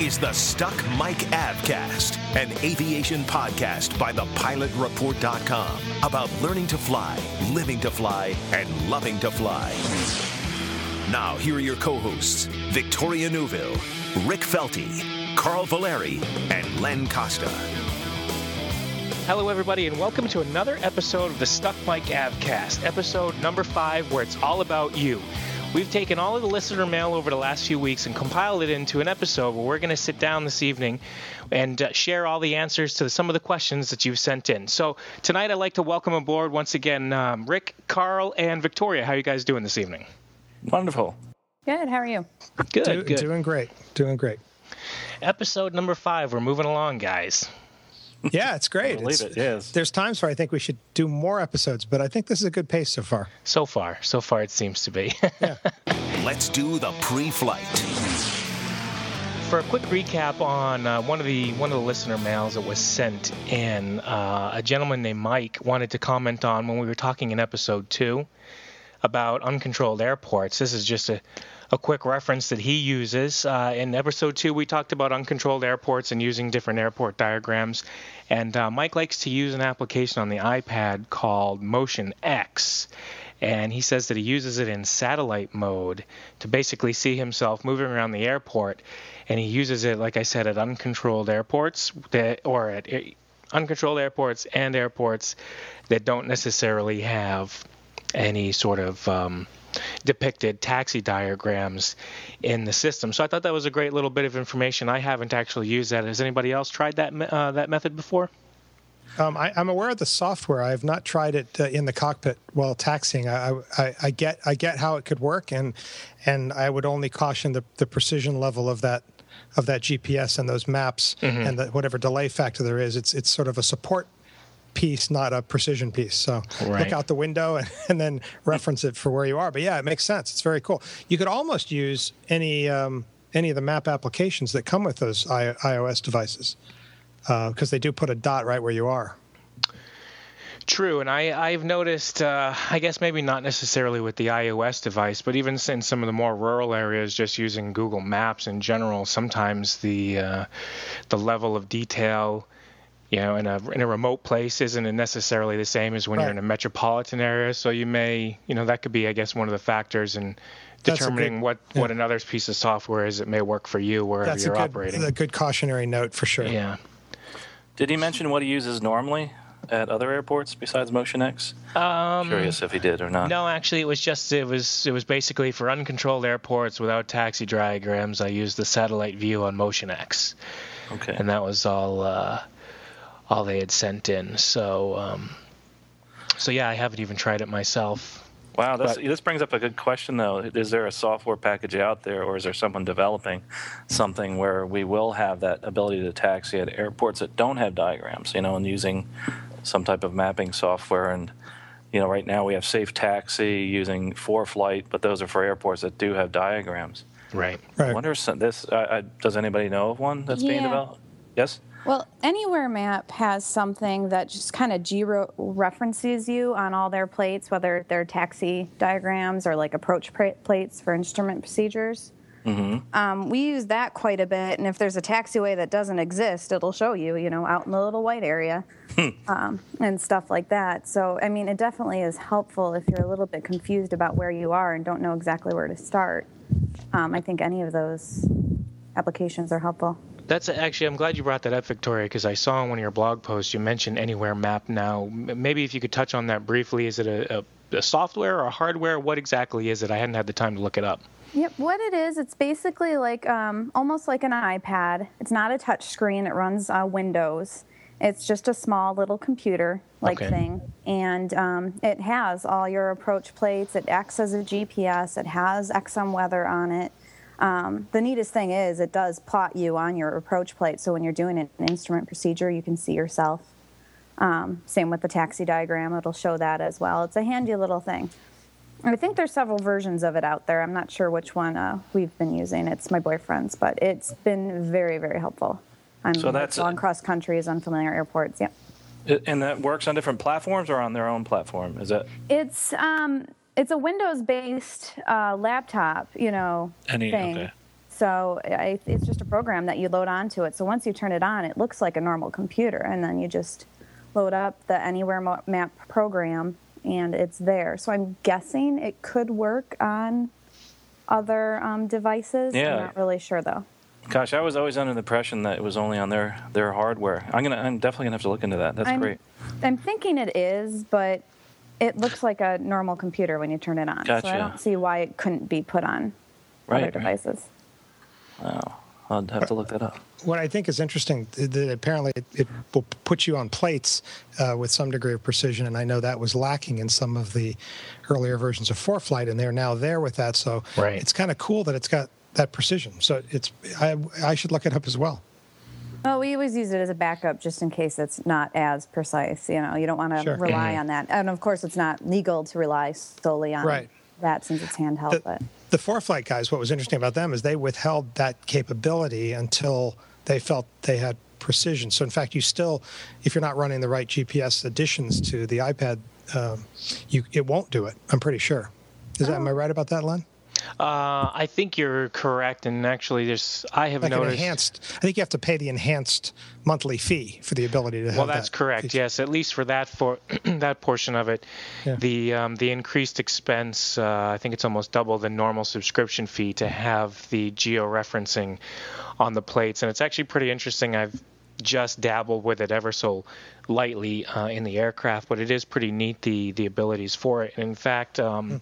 Is the Stuck Mic Avcast, an aviation podcast by thepilotreport.com about learning to fly, living to fly, and loving to fly. Now, here are your co hosts Victoria Neuville, Rick Felty, Carl Valeri, and Len Costa. Hello, everybody, and welcome to another episode of the Stuck Mic Avcast, episode number five, where it's all about you. We've taken all of the listener mail over the last few weeks and compiled it into an episode where we're going to sit down this evening and uh, share all the answers to some of the questions that you've sent in. So tonight, I'd like to welcome aboard once again um, Rick, Carl, and Victoria. How are you guys doing this evening? Wonderful. Good. How are you? Good. Do, good. Doing great. Doing great. Episode number five. We're moving along, guys. Yeah, it's great. believe It's- it, yes. There's times where I think we should do more episodes, but I think this is a good pace so far. So far, so far, it seems to be. Let's do the pre flight. For a quick recap on uh, one of the one of the listener mails that was sent in, uh, a gentleman named Mike wanted to comment on when we were talking in episode two about uncontrolled airports. This is just a, a quick reference that he uses. Uh, in episode two, we talked about uncontrolled airports and using different airport diagrams. And uh, Mike likes to use an application on the iPad called Motion X. And he says that he uses it in satellite mode to basically see himself moving around the airport. And he uses it, like I said, at uncontrolled airports that, or at uncontrolled airports and airports that don't necessarily have any sort of um, depicted taxi diagrams in the system. So I thought that was a great little bit of information. I haven't actually used that. Has anybody else tried that uh, that method before? Um, I, I'm aware of the software. I have not tried it uh, in the cockpit while taxiing. I, I, I get I get how it could work, and and I would only caution the, the precision level of that of that GPS and those maps and the, whatever delay factor there is. It's it's sort of a support piece, not a precision piece. So Right. look out the window and, and then reference it for where you are. But yeah, it makes sense. It's very cool. You could almost use any um, any of the map applications that come with those I, iOS devices because they do put a dot right where you are. True, and I, I've noticed, uh, I guess maybe not necessarily with the iOS device, but even in some of the more rural areas, just using Google Maps in general, sometimes the uh, the level of detail, you know, in a in a remote place isn't necessarily the same as when you're in a metropolitan area. So you may, you know, that could be, I guess, one of the factors in That's determining good- what yeah. what another piece of software is that may work for you wherever That's you're good, operating. a good cautionary note for sure. yeah. Did he mention what he uses normally at other airports besides MotionX? Um, Curious if he did or not. No, actually, it was just it was it was basically for uncontrolled airports without taxi diagrams. I used the satellite view on MotionX. Okay. and that was all uh, all they had sent in. So um, so yeah, I haven't even tried it myself. Wow, that's, but- this brings up a good question, though. Is there a software package out there, or is there someone developing something where we will have that ability to taxi at airports that don't have diagrams, you know, and using some type of mapping software? And, you know, right now we have Safe Taxi using ForeFlight, but those are for airports that do have diagrams. Right. I wonder, if this, uh, uh, does anybody know of one that's being developed? Yes? Well, Anywhere Map has something that just kind of geo references you on all their plates, whether they're taxi diagrams or like approach plates for instrument procedures. Um, we use that quite a bit, and if there's a taxiway that doesn't exist, it'll show you, you know, out in the little white area um, and stuff like that. So, I mean, it definitely is helpful if you're a little bit confused about where you are and don't know exactly where to start. Um, I think any of those applications are helpful. That's actually, I'm glad you brought that up, Victoria, because I saw in one of your blog posts you mentioned Anywhere Map now. Maybe if you could touch on that briefly. Is it a, a, a software or a hardware? What exactly is it? I hadn't had the time to look it up. Yep, what it is, it's basically like um, almost like an iPad. It's not a touch screen, it runs uh, Windows. It's just a small little computer like Okay. thing. And um, it has all your approach plates, it acts as a GPS, it has XM weather on it. Um, the neatest thing is it does plot you on your approach plate, so when you're doing an instrument procedure, you can see yourself. Um, same with the taxi diagram; it'll show that as well. It's a handy little thing. I think there's several versions of it out there. I'm not sure which one uh, we've been using. It's my boyfriend's, but it's been very, very helpful. I'm So that's- long cross countries, unfamiliar airports. Yep. And that works on different platforms or on their own platform. Is that It's um, it's a Windows-based uh, laptop, you know, Any- thing. okay. So I, it's just a program that you load onto it. So once you turn it on, it looks like a normal computer, and then you just load up the Anywhere Map program, and it's there. So I'm guessing it could work on other um, devices. Yeah. I'm not really sure though. Gosh, I was always under the impression that it was only on their, their hardware. I'm gonna I'm definitely gonna have to look into that. That's I'm, great. I'm thinking it is, but it looks like a normal computer when you turn it on. So I don't see why it couldn't be put on Right, other right. devices. Wow, I'll have to look that up. What I think is interesting is that apparently it, it will put you on plates uh, with some degree of precision, and I know that was lacking in some of the earlier versions of ForeFlight, and they're now there with that. So Right. it's kind of cool that it's got that precision. So it's I, I should look it up as well. Well, we always use it as a backup just in case it's not as precise. You know, you don't want to Sure. rely on that. And of course, it's not legal to rely solely on Right. that since it's handheld. The, but the ForeFlight guys, what was interesting about them is they withheld that capability until they felt they had precision. So in fact, you still, if you're not running the right GPS additions to the iPad, um, you it won't do it. I'm pretty sure. Is that, am I right about that, Len? Uh, I think you're correct, and actually, there's I have Like noticed. enhanced, I think you have to pay the enhanced monthly fee for the ability to have Well, that's that correct. feature. Yes, at least for that for that portion of it, Yeah. the um, the increased expense. Uh, I think it's almost double the normal subscription fee to have the geo referencing on the plates, and it's actually pretty interesting. I've just dabbled with it ever so lightly uh, in the aircraft, but it is pretty neat the the abilities for it. And in fact, um,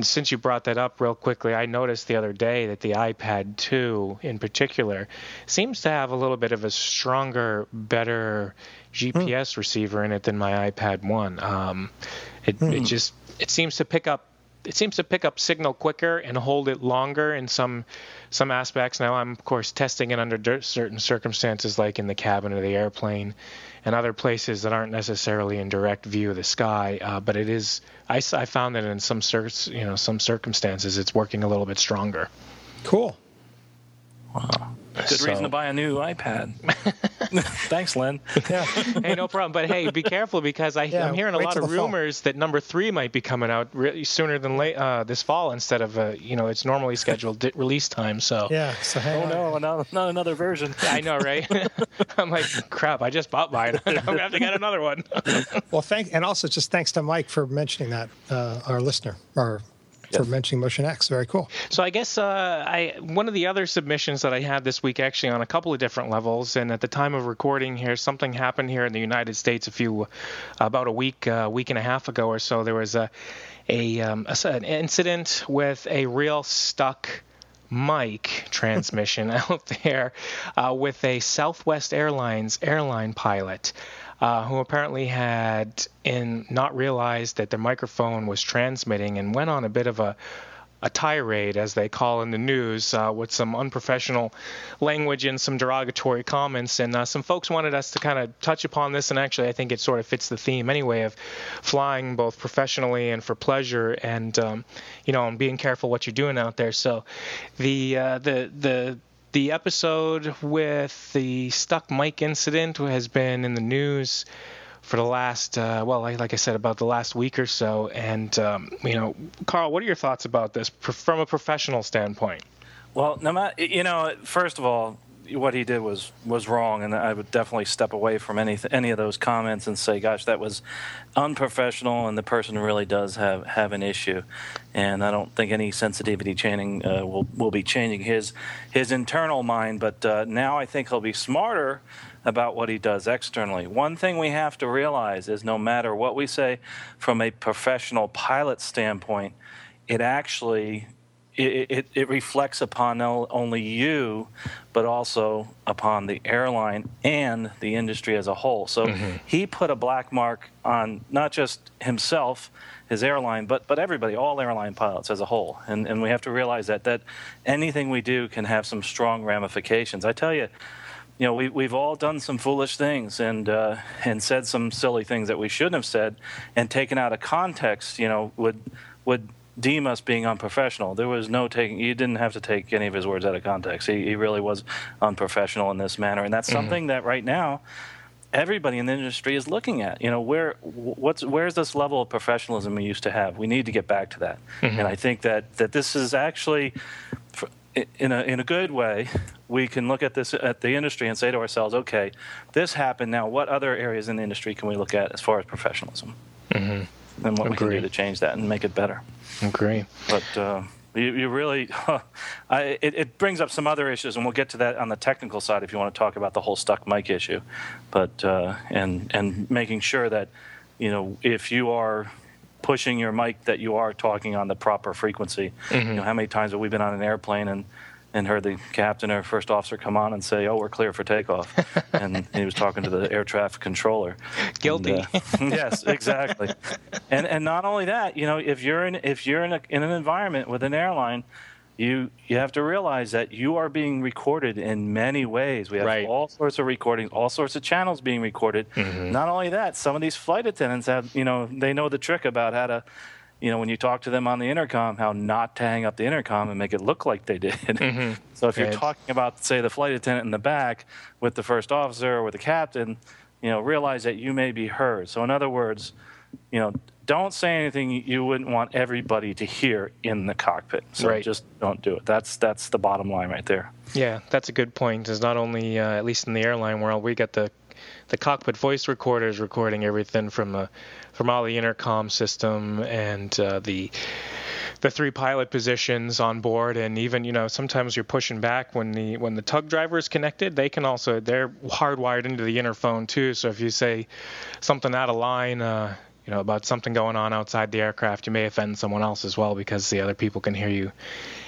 and since you brought that up real quickly, I noticed the other day that the iPad 2 in particular seems to have a little bit of a stronger, better GPS receiver in it than my iPad 1. Um, it, it just it seems to pick up it seems to pick up signal quicker and hold it longer in some some aspects. Now I'm of course testing it under certain circumstances, like in the cabin of the airplane, and other places that aren't necessarily in direct view of the sky. Uh, but it is—I found that in some cir- you know some circumstances it's working a little bit stronger. Cool. Good So- reason to buy a new iPad. Thanks, Len. Yeah. hey, no problem. But hey, be careful because I, Yeah, I'm hearing a lot of the fall. rumors that number three might be coming out really sooner than late uh, this fall instead of uh, you know its normally scheduled di- release time. So yeah. So hang Oh on. no, not, not another version. I know, right? I'm like, crap! I just bought mine. I'm gonna have to get another one. Well, thank and also just thanks to Mike for mentioning that, uh, our listener, or for Yes. mentioning Motion X. Very cool. So I guess uh, I one of the other submissions that I had this week actually on a couple of different levels, and at the time of recording here, something happened here in the United States a few about a week, uh, week and a half ago or so. There was a a, um, a an incident with a real stuck mic transmission out there uh, with a Southwest Airlines airline pilot uh, who apparently had in not realized that their microphone was transmitting and went on a bit of a a tirade, as they call in the news, uh, with some unprofessional language and some derogatory comments. And uh, some folks wanted us to kind of touch upon this, and actually, I think it sort of fits the theme anyway of flying both professionally and for pleasure, and um, you know, and being careful what you're doing out there. So, the uh, the the the episode with the stuck mic incident has been in the news for the last, uh, well, like, like I said, about the last week or so. And, um, you know, Carl, what are your thoughts about this from a professional standpoint? Well, no matter, you know, first of all, what he did was was wrong, and I would definitely step away from any any of those comments and say, "Gosh, that was unprofessional," and the person really does have have an issue. And I don't think any sensitivity training uh, will will be changing his his internal mind. But uh, now I think he'll be smarter about what he does externally. One thing we have to realize is, no matter what we say from a professional pilot standpoint, it actually it, it, it, reflects upon not only you, but also upon the airline and the industry as a whole. So mm-hmm. he put a black mark on not just himself, his airline, but but everybody, all airline pilots as a whole. And and we have to realize that that anything we do can have some strong ramifications. I tell you. You know, we, we've all done some foolish things and uh, and said some silly things that we shouldn't have said, and taken out of context. You know, would would deem us being unprofessional. There was no taking. You didn't have to take any of his words out of context. He, he really was unprofessional in this manner, and that's mm-hmm. something that right now everybody in the industry is looking at. You know, where what's where's this level of professionalism we used to have? We need to get back to that. Mm-hmm. And I think that that this is actually in a in a good way. We can look at this at the industry and say to ourselves, okay, this happened. Now, what other areas in the industry can we look at as far as professionalism? Mm-hmm. And what we can do to change that and make it better. Agree. But uh, you, you, really, I, it, it, brings up some other issues, and we'll get to that on the technical side if you want to talk about the whole stuck mic issue. But uh, and and making sure that you know if you are pushing your mic that you are talking on the proper frequency. Mm-hmm. You know how many times have we been on an airplane and and heard the captain or first officer come on and say, "Oh, we're clear for takeoff," and he was talking to the air traffic controller. Guilty. And, uh, yes, exactly. and and not only that, you know, if you're in if you're in, a, in an environment with an airline, you you have to realize that you are being recorded in many ways. We have right. all sorts of recordings, all sorts of channels being recorded. Mm-hmm. Not only that, some of these flight attendants have, you know, they know the trick about how to you know, when you talk to them on the intercom, how not to hang up the intercom and make it look like they did. Mm-hmm. so if you're right. talking about, say, the flight attendant in the back with the first officer or with the captain, you know, realize that you may be heard. So in other words, you know, don't say anything you wouldn't want everybody to hear in the cockpit. So right. just don't do it. That's that's the bottom line right there. Yeah, that's a good point. Is not only uh, at least in the airline world, we get the the cockpit voice recorder is recording everything from the from all the intercom system and uh, the the three pilot positions on board. And even you know sometimes you're pushing back when the when the tug driver is connected they can also they're hardwired into the interphone too. So if you say something out of line uh, you know about something going on outside the aircraft you may offend someone else as well because the other people can hear you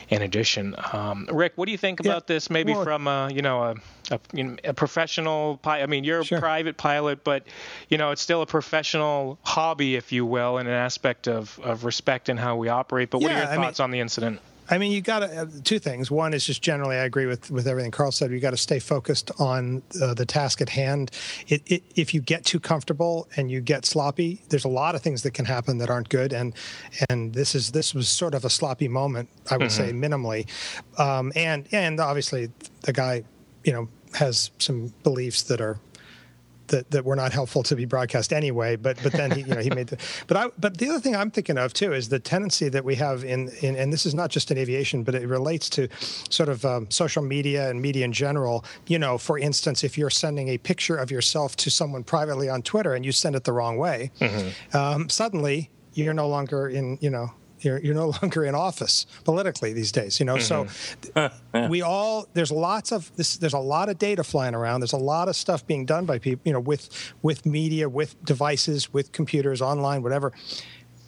in addition. Um, Rick, what do you think about yeah, this? Maybe well, from a, you know a a, you know, a professional pilot. I mean, you're sure. a private pilot, but you know it's still a professional hobby, if you will, and an aspect of, of respect in how we operate. But what yeah, are your thoughts I mean, on the incident? I mean, you got to uh, two things. One is just generally, I agree with with everything Carl said. You got to stay focused on uh, the task at hand. It, it, if you get too comfortable and you get sloppy, there's a lot of things that can happen that aren't good. And and this is this was sort of a sloppy moment, I would mm-hmm. say, minimally. Um, and and obviously, the guy, you know, has some beliefs that are that, that were not helpful to be broadcast anyway. But but then he you know he made the but I but the other thing I'm thinking of too is the tendency that we have in, in and this is not just in aviation, but it relates to sort of um, social media and media in general. You know, for instance, if you're sending a picture of yourself to someone privately on Twitter and you send it the wrong way, mm-hmm. um, suddenly you're no longer in you know you're, you're no longer in office politically these days, you know. Mm-hmm. So yeah. we all there's lots of this. There's a lot of data flying around. There's a lot of stuff being done by people, you know, with with media, with devices, with computers, online, whatever,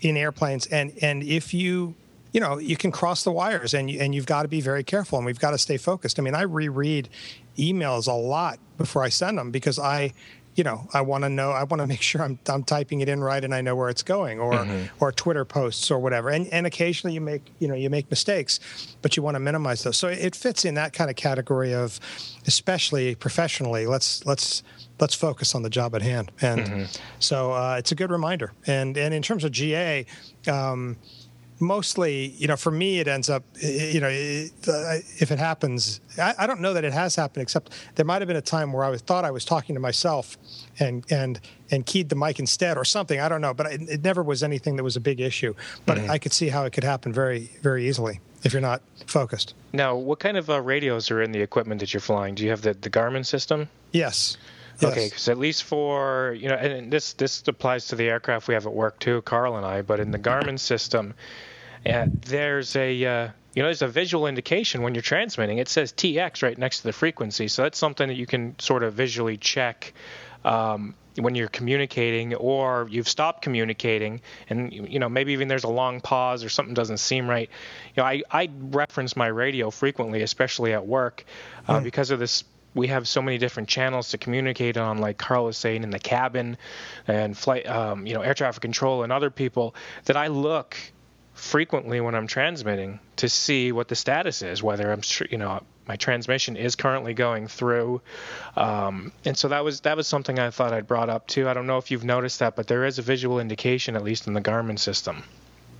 in airplanes. And and if you you know you can cross the wires and you, and you've got to be very careful and we've got to stay focused. I mean, I reread emails a lot before I send them because I you know, I want to know, I want to make sure I'm, I'm typing it in right and I know where it's going, or mm-hmm. or Twitter posts or whatever. And and occasionally you make you know you make mistakes, but you want to minimize those. So it fits in that kind of category of, especially professionally. Let's let's let's focus on the job at hand. And mm-hmm. so uh, it's a good reminder. And and in terms of GA. Um, mostly, you know, for me, it ends up, you know, if it happens, I, I, don't know that it has happened, except there might have been a time where I was, thought I was talking to myself and and and keyed the mic instead or something. I don't know, but it, it never was anything that was a big issue. But mm-hmm. I could see how it could happen very very easily if you're not focused. Now, what kind of uh, radios are in the equipment that you're flying? Do you have the the Garmin system? Yes. Yes. Okay, because at least for you know, and this this applies to the aircraft we have at work too, Carl and I. But in the Garmin system, And there's a uh, you know, there's a visual indication when you're transmitting. It says TX right next to the frequency, so that's something that you can sort of visually check um, when you're communicating, or you've stopped communicating, and you know maybe even there's a long pause or something doesn't seem right. You know, I I reference my radio frequently, especially at work, uh, mm. because of this we have so many different channels to communicate on, like Carl was saying in the cabin, and flight, um, you know, air traffic control and other people. That I look frequently when I'm transmitting to see what the status is, whether I'm, you know, my transmission is currently going through. Um, and so that was that was something I thought I'd brought up too. I don't know if you've noticed that, but there is a visual indication, at least in the Garmin system.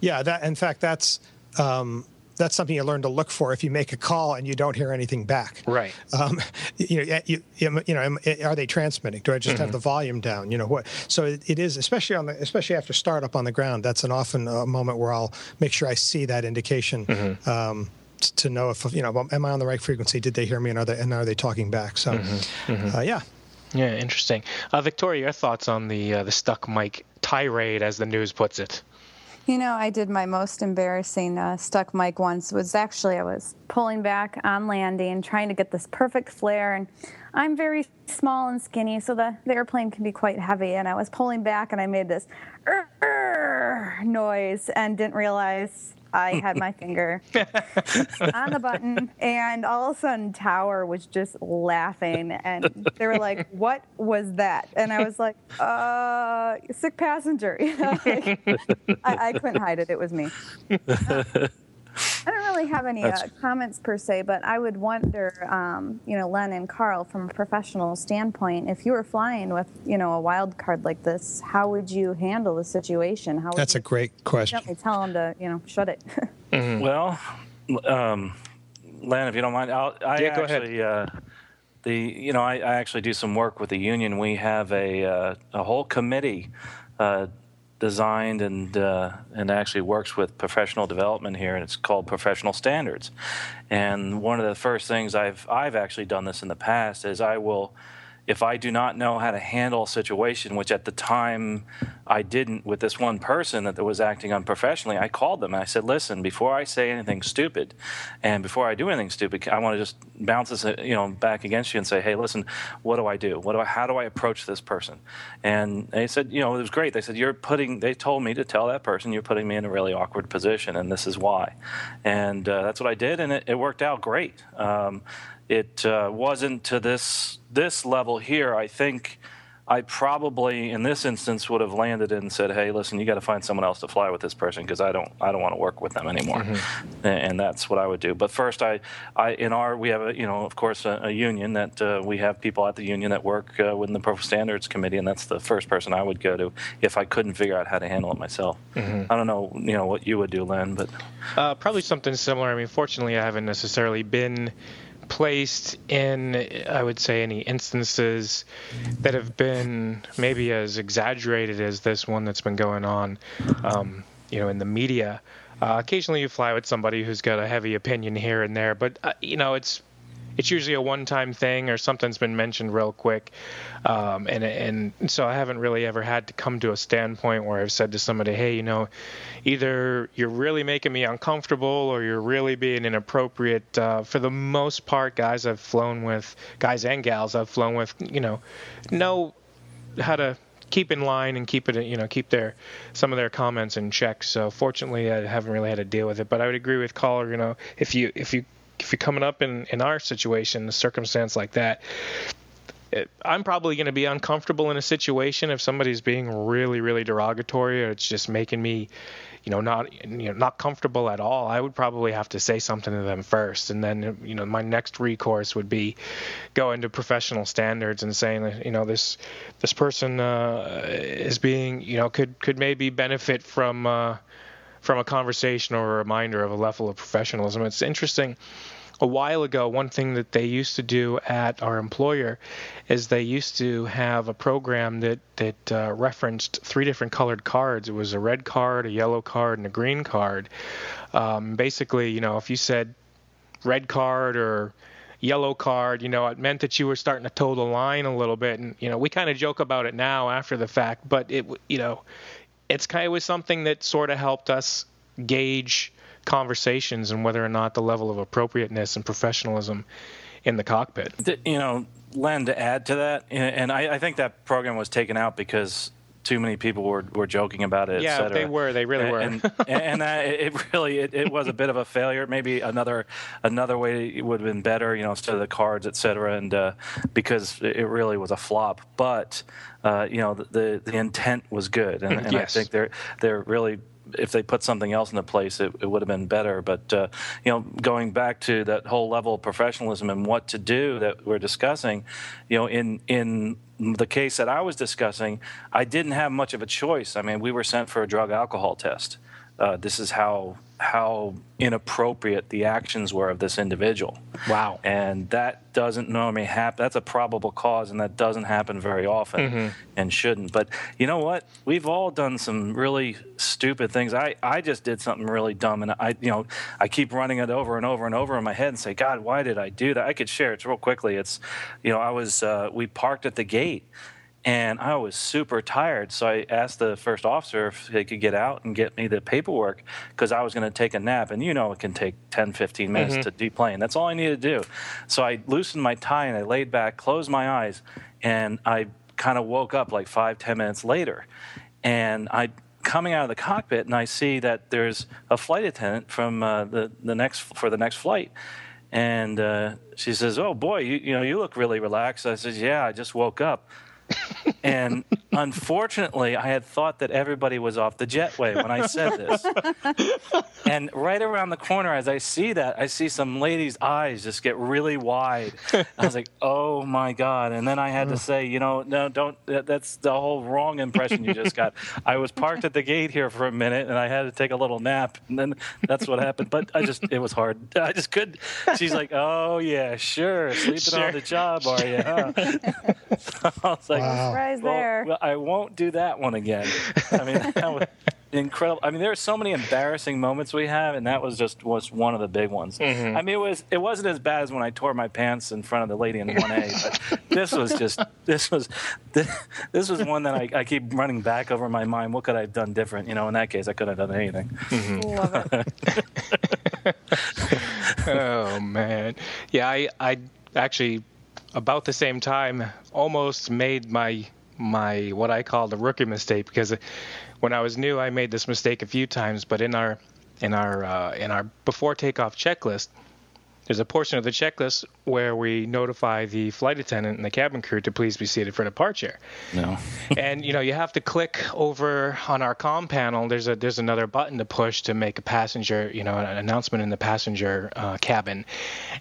Yeah, that in fact that's um, that's something you learn to look for if you make a call and you don't hear anything back. Right. Um, you know, you, you, know, are they transmitting? Do I just mm-hmm. have the volume down? You know what? So it, it is, especially on the, especially after startup on the ground. That's an often a moment where I'll make sure I see that indication. Mm-hmm. Um, to know if you know am I on the right frequency? Did they hear me, and are they and are they talking back? So, mm-hmm. mm-hmm. Uh, yeah, yeah, interesting. Uh, Victoria, your thoughts on the uh, the stuck mic tirade, as the news puts it? You know, I did my most embarrassing uh, stuck mic once. It Was actually I was pulling back on landing, trying to get this perfect flare, and I'm very small and skinny, so the, the airplane can be quite heavy. And I was pulling back, and I made this noise, and didn't realize I had my finger on the button, and all of a sudden, Tower was just laughing, and they were like, "What was that?" And I was like, "Uh, sick passenger." You know, like, I, I, couldn't hide it. It was me. I don't really have any uh, comments per se, but I would wonder, um, you know, Len and Carl, from a professional standpoint, if you were flying with, you know, a wild card like this, how would you handle the situation? How That's a great question. Tell them to, you know, shut it. mm-hmm. Well, um, Len, if you don't mind, I'll, I yeah, actually, uh, the you know, I, I, actually do some work with the union. We have a uh, a whole committee uh, designed and uh, and actually works with professional development here, and it's called Professional Standards. And one of the first things I've I've actually done this in the past is I will if I do not know how to handle a situation, which at the time I didn't with this one person that was acting unprofessionally, I called them and I said, "Listen, before I say anything stupid, and before I do anything stupid, I want to just bounce this, you know, back against you and say, hey, listen, what do I do? What do I, how do I approach this person?" And they said, you know, it was great. They said, "You're putting," they told me to tell that person, "You're putting me in a really awkward position, and this is why." And uh, that's what I did, and it, it worked out great. Um, it uh, wasn't to this this level here. I think I probably, in this instance, would have landed and said, "Hey, listen, you got to find someone else to fly with this person because I don't, I don't want to work with them anymore." Mm-hmm. And, that's what I would do. But first, I, I, in our, we have a, you know, of course, a, a union that uh, we have people at the union that work uh, within the Professional Standards Committee, and that's the first person I would go to if I couldn't figure out how to handle it myself. Mm-hmm. I don't know, you know, what you would do, Len, but uh, probably something similar. I mean, fortunately, I haven't necessarily been placed in, I would say, any instances that have been maybe as exaggerated as this one that's been going on, um, you know, in the media. Uh, occasionally, you fly with somebody who's got a heavy opinion here and there, but uh, you know, it's it's usually a one-time thing or something's been mentioned real quick, um, and and so I haven't really ever had to come to a standpoint where I've said to somebody, hey, you know, either you're really making me uncomfortable or you're really being inappropriate. Uh, for the most part, guys I've flown with, guys and gals I've flown with, you know, know how to keep in line and keep it, you know, keep their some of their comments in check. So fortunately, I haven't really had to deal with it. But I would agree with Carl, you know, if you if you if you're coming up in in our situation, a circumstance like that, I'm probably going to be uncomfortable in a situation if somebody's being really, really derogatory or it's just making me, you know, not you know not comfortable at all. I would probably have to say something to them first, and then you know my next recourse would be going to professional standards and saying you know this this person uh, is being you know could could maybe benefit from. Uh, from a conversation or a reminder of a level of professionalism. It's interesting. A while ago, one thing that they used to do at our employer is they used to have a program that that uh, referenced three different colored cards. It was a red card, a yellow card, and a green card. Um, basically, you know, if you said red card or yellow card, you know, it meant that you were starting to toe the line a little bit. And, you know, we kind of joke about it now after the fact, but it, you know, it's kind of was something that sort of helped us gauge conversations and whether or not the level of appropriateness and professionalism in the cockpit. You know, Len, to add to that, and I, I think that program was taken out because too many people were, were joking about it. Yeah, they were. They really were. And, and, that, it really it, it, was a bit of a failure. Maybe another another way would have been better, you know, instead of the cards, et cetera, and uh, because it really was a flop. But uh, you know, the, the, the intent was good, and, and yes. I think they're they're really if they put something else into place, it, it would have been better. But uh, you know, going back to that whole level of professionalism and what to do that we're discussing, you know, in in the case that I was discussing, I didn't have much of a choice. I mean, we were sent for a drug alcohol test. Uh, this is how how inappropriate the actions were of this individual. Wow. And that doesn't normally happen. That's a probable cause, and that doesn't happen very often mm-hmm. and shouldn't. But you know what? We've all done some really stupid things. I, I just did something really dumb, and I you know I keep running it over and over and over in my head and say, God, why did I do that? I could share it real quickly. It's you know I was uh, we parked at the gate and I was super tired. So I asked the first officer if they could get out and get me the paperwork because I was going to take a nap. And you know, it can take 10, 15 minutes mm-hmm. to deplane. That's all I needed to do. So I loosened my tie and I laid back, closed my eyes, and I kind of woke up like five, ten minutes later. And I coming out of the cockpit and I see that there's a flight attendant from uh, the, the next for the next flight. And uh, she says, "Oh boy, you, you know you look really relaxed." I said, "Yeah, I just woke up." And unfortunately, I had thought that everybody was off the jetway when I said this. and right around the corner, as I see that, I see some lady's eyes just get really wide. I was like, "Oh my god!" And then I had to say, "You know, no, don't. That's the whole wrong impression you just got." I was parked at the gate here for a minute, and I had to take a little nap, and then that's what happened. But I just, it was hard. I just couldn't. She's like, "Oh yeah, sure, sleeping sure. on the job, are you?" Huh? I was like, wow. well, there. Well, I won't do that one again. I mean, that was incredible. I mean, there are so many embarrassing moments we have, and that was just was one of the big ones. Mm-hmm. I mean, it was it wasn't as bad as when I tore my pants in front of the lady in one A, but this was just this was this, this was one that I, I, keep running back over my mind. What could I have done different? You know, in that case, I couldn't have done anything. Mm-hmm. Love it. oh man, yeah, I I actually about the same time almost made my my what I call the rookie mistake because when I was new I made this mistake a few times but in our in our uh, in our before takeoff checklist there's a portion of the checklist where we notify the flight attendant and the cabin crew to please be seated for departure. No. and you know you have to click over on our com panel. There's a there's another button to push to make a passenger you know an announcement in the passenger uh, cabin,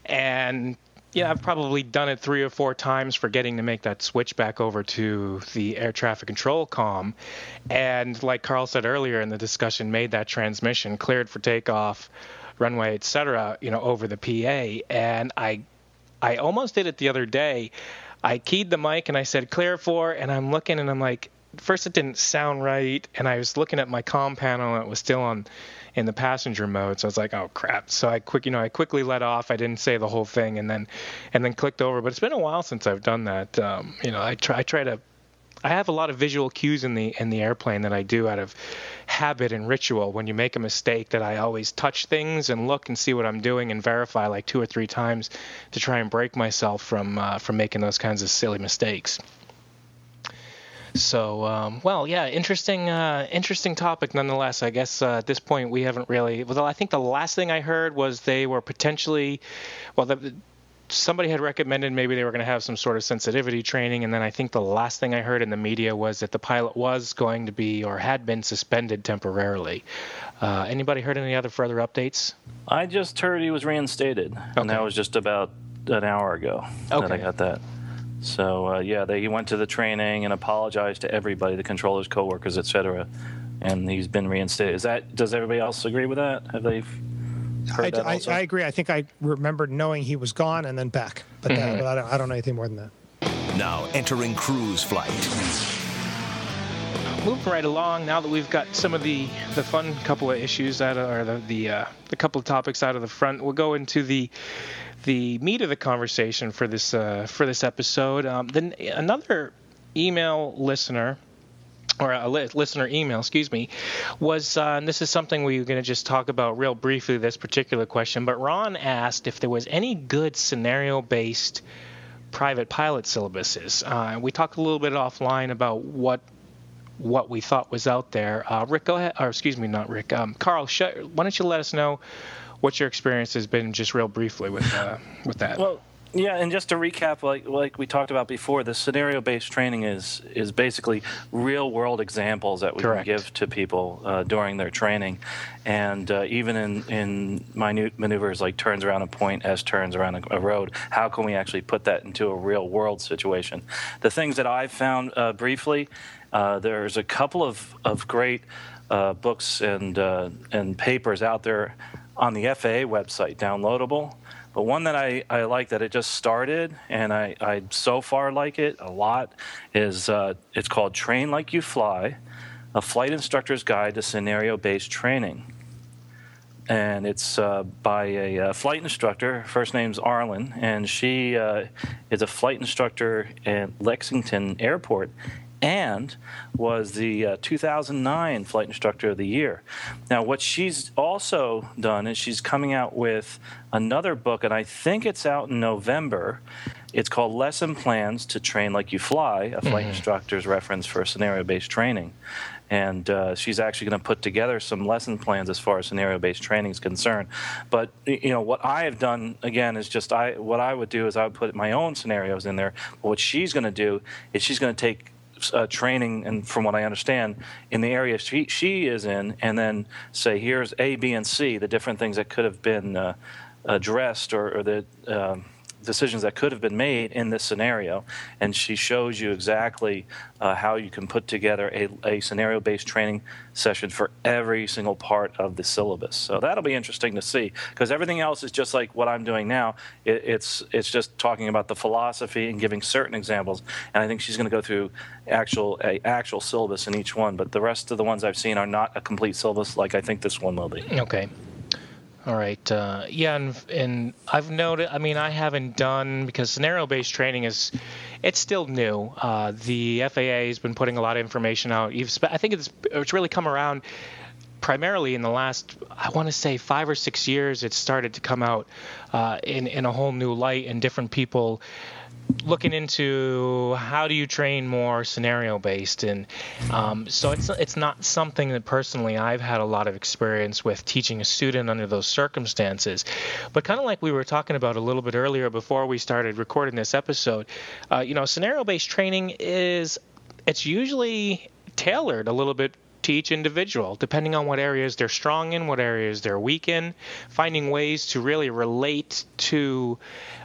and yeah, I've probably done it three or four times forgetting to make that switch back over to the air traffic control com. And like Carl said earlier in the discussion, made that transmission cleared for takeoff, runway, etc. You know, over the PA. And I, I almost did it the other day. I keyed the mic and I said clear for, and I'm looking and I'm like, first it didn't sound right, and I was looking at my com panel and it was still on in the passenger mode. So I was like, oh crap. So I quick, you know, I quickly let off. I didn't say the whole thing, and then and then clicked over. But it's been a while since I've done that. Um, you know, I try I try to. I have a lot of visual cues in the in the airplane that I do out of habit and ritual. When you make a mistake, that I always touch things and look and see what I'm doing and verify like two or three times to try and break myself from uh, from making those kinds of silly mistakes. So, um, well, yeah, interesting, uh, interesting topic nonetheless. I guess uh, at this point we haven't really. Well, I think the last thing I heard was they were potentially, well, the, somebody had recommended maybe they were going to have some sort of sensitivity training, and then I think the last thing I heard in the media was that the pilot was going to be or had been suspended temporarily. Uh, anybody heard any other further updates? I just heard he was reinstated, okay. and that was just about an hour ago okay. that I got that. So uh, yeah, they, he went to the training and apologized to everybody, the controllers, coworkers, etc. And he's been reinstated. Is that? Does everybody else agree with that? Have they? I, I, I, agree. I think I remember knowing he was gone and then back, but, mm-hmm. that, but I, don't, I don't know anything more than that. Now entering cruise flight. Moving right along, now that we've got some of the, the fun couple of issues out of, or the the, uh, the couple of topics out of the front, we'll go into the the meat of the conversation for this uh, for this episode. Um, then another email listener or a listener email, excuse me, was, uh, and this is something we are going to just talk about real briefly, this particular question, but Ron asked if there was any good scenario based private pilot syllabuses. Uh, we talked a little bit offline about what what we thought was out there. Uh, Rick, go ahead, or excuse me, not Rick. Um, Carl, sh- why don't you let us know what your experience has been, just real briefly with uh, with that? Well, yeah, and just to recap, like like we talked about before, the scenario-based training is is basically real-world examples that we Correct. can give to people uh, during their training, and uh, even in in minute maneuvers like turns around a point, as turns around a, a, road, how can we actually put that into a real-world situation? The things that I've found uh, briefly, uh, there's a couple of of great uh, books and uh, and papers out there on the FAA website, downloadable. But one that I, I like that it just started, and I, I so far like it a lot, is uh, it's called Train Like You Fly, a flight instructor's guide to scenario based training. And it's uh, by a uh, flight instructor. First name's Arlynn, and she uh, is a flight instructor at Lexington Airport and was the uh, 2009 Flight Instructor of the Year. Now, what she's also done is she's coming out with another book, and I think it's out in November. It's called Lesson Plans to Train Like You Fly, a flight mm-hmm. instructor's reference for scenario based training. And uh, she's actually going to put together some lesson plans as far as scenario-based training is concerned. But you know what I have done again is just I what I would do is I would put my own scenarios in there. But what she's going to do is she's going to take uh, training, and from what I understand, in the area she, she is in, and then say, here's A, B, and C, the different things that could have been uh, addressed or, or the um, decisions that could have been made in this scenario. And she shows you exactly uh, how you can put together a, a scenario based training session for every single part of the syllabus. So that'll be interesting to see because everything else is just like what I'm doing now. It, it's, it's just talking about the philosophy and giving certain examples. And I think she's going to go through actual, a actual syllabus in each one. But the rest of the ones I've seen are not a complete syllabus like I think this one will be. Okay. All right. Uh, yeah, and, and I've noted. I mean, I haven't done because scenario-based training is it's still new. Uh, the FAA has been putting a lot of information out. I think it's it's really come around primarily in the last I want to say five or six years. it started to come out uh, in in a whole new light, and different people looking into how do you train more scenario based and um, so it's it's not something that personally I've had a lot of experience with teaching a student under those circumstances. But kind of like we were talking about a little bit earlier before we started recording this episode uh, you know scenario based training is it's usually tailored a little bit to each individual, depending on what areas they're strong in, what areas they're weak in, finding ways to really relate to,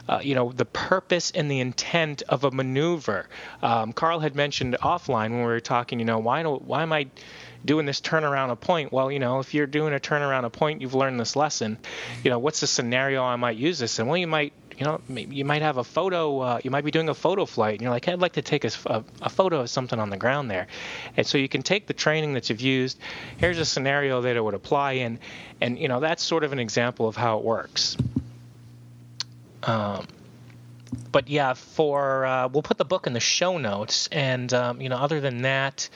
uh, you know, the purpose and the intent of a maneuver. Um, Carl had mentioned offline when we were talking, you know, why do why am I doing this turnaround a point? Well, you know, if you're doing a turnaround a point, you've learned this lesson. You know, what's the scenario I might use this in? Well, you might you know, you might have a photo. Uh, you might be doing a photo flight, and you're like, hey, I'd like to take a, a, photo of something on the ground there. And so you can take the training that you've used. Here's a scenario that it would apply in, and you know that's sort of an example of how it works. Um, but yeah, for uh, we'll put the book in the show notes, and um, you know, other than that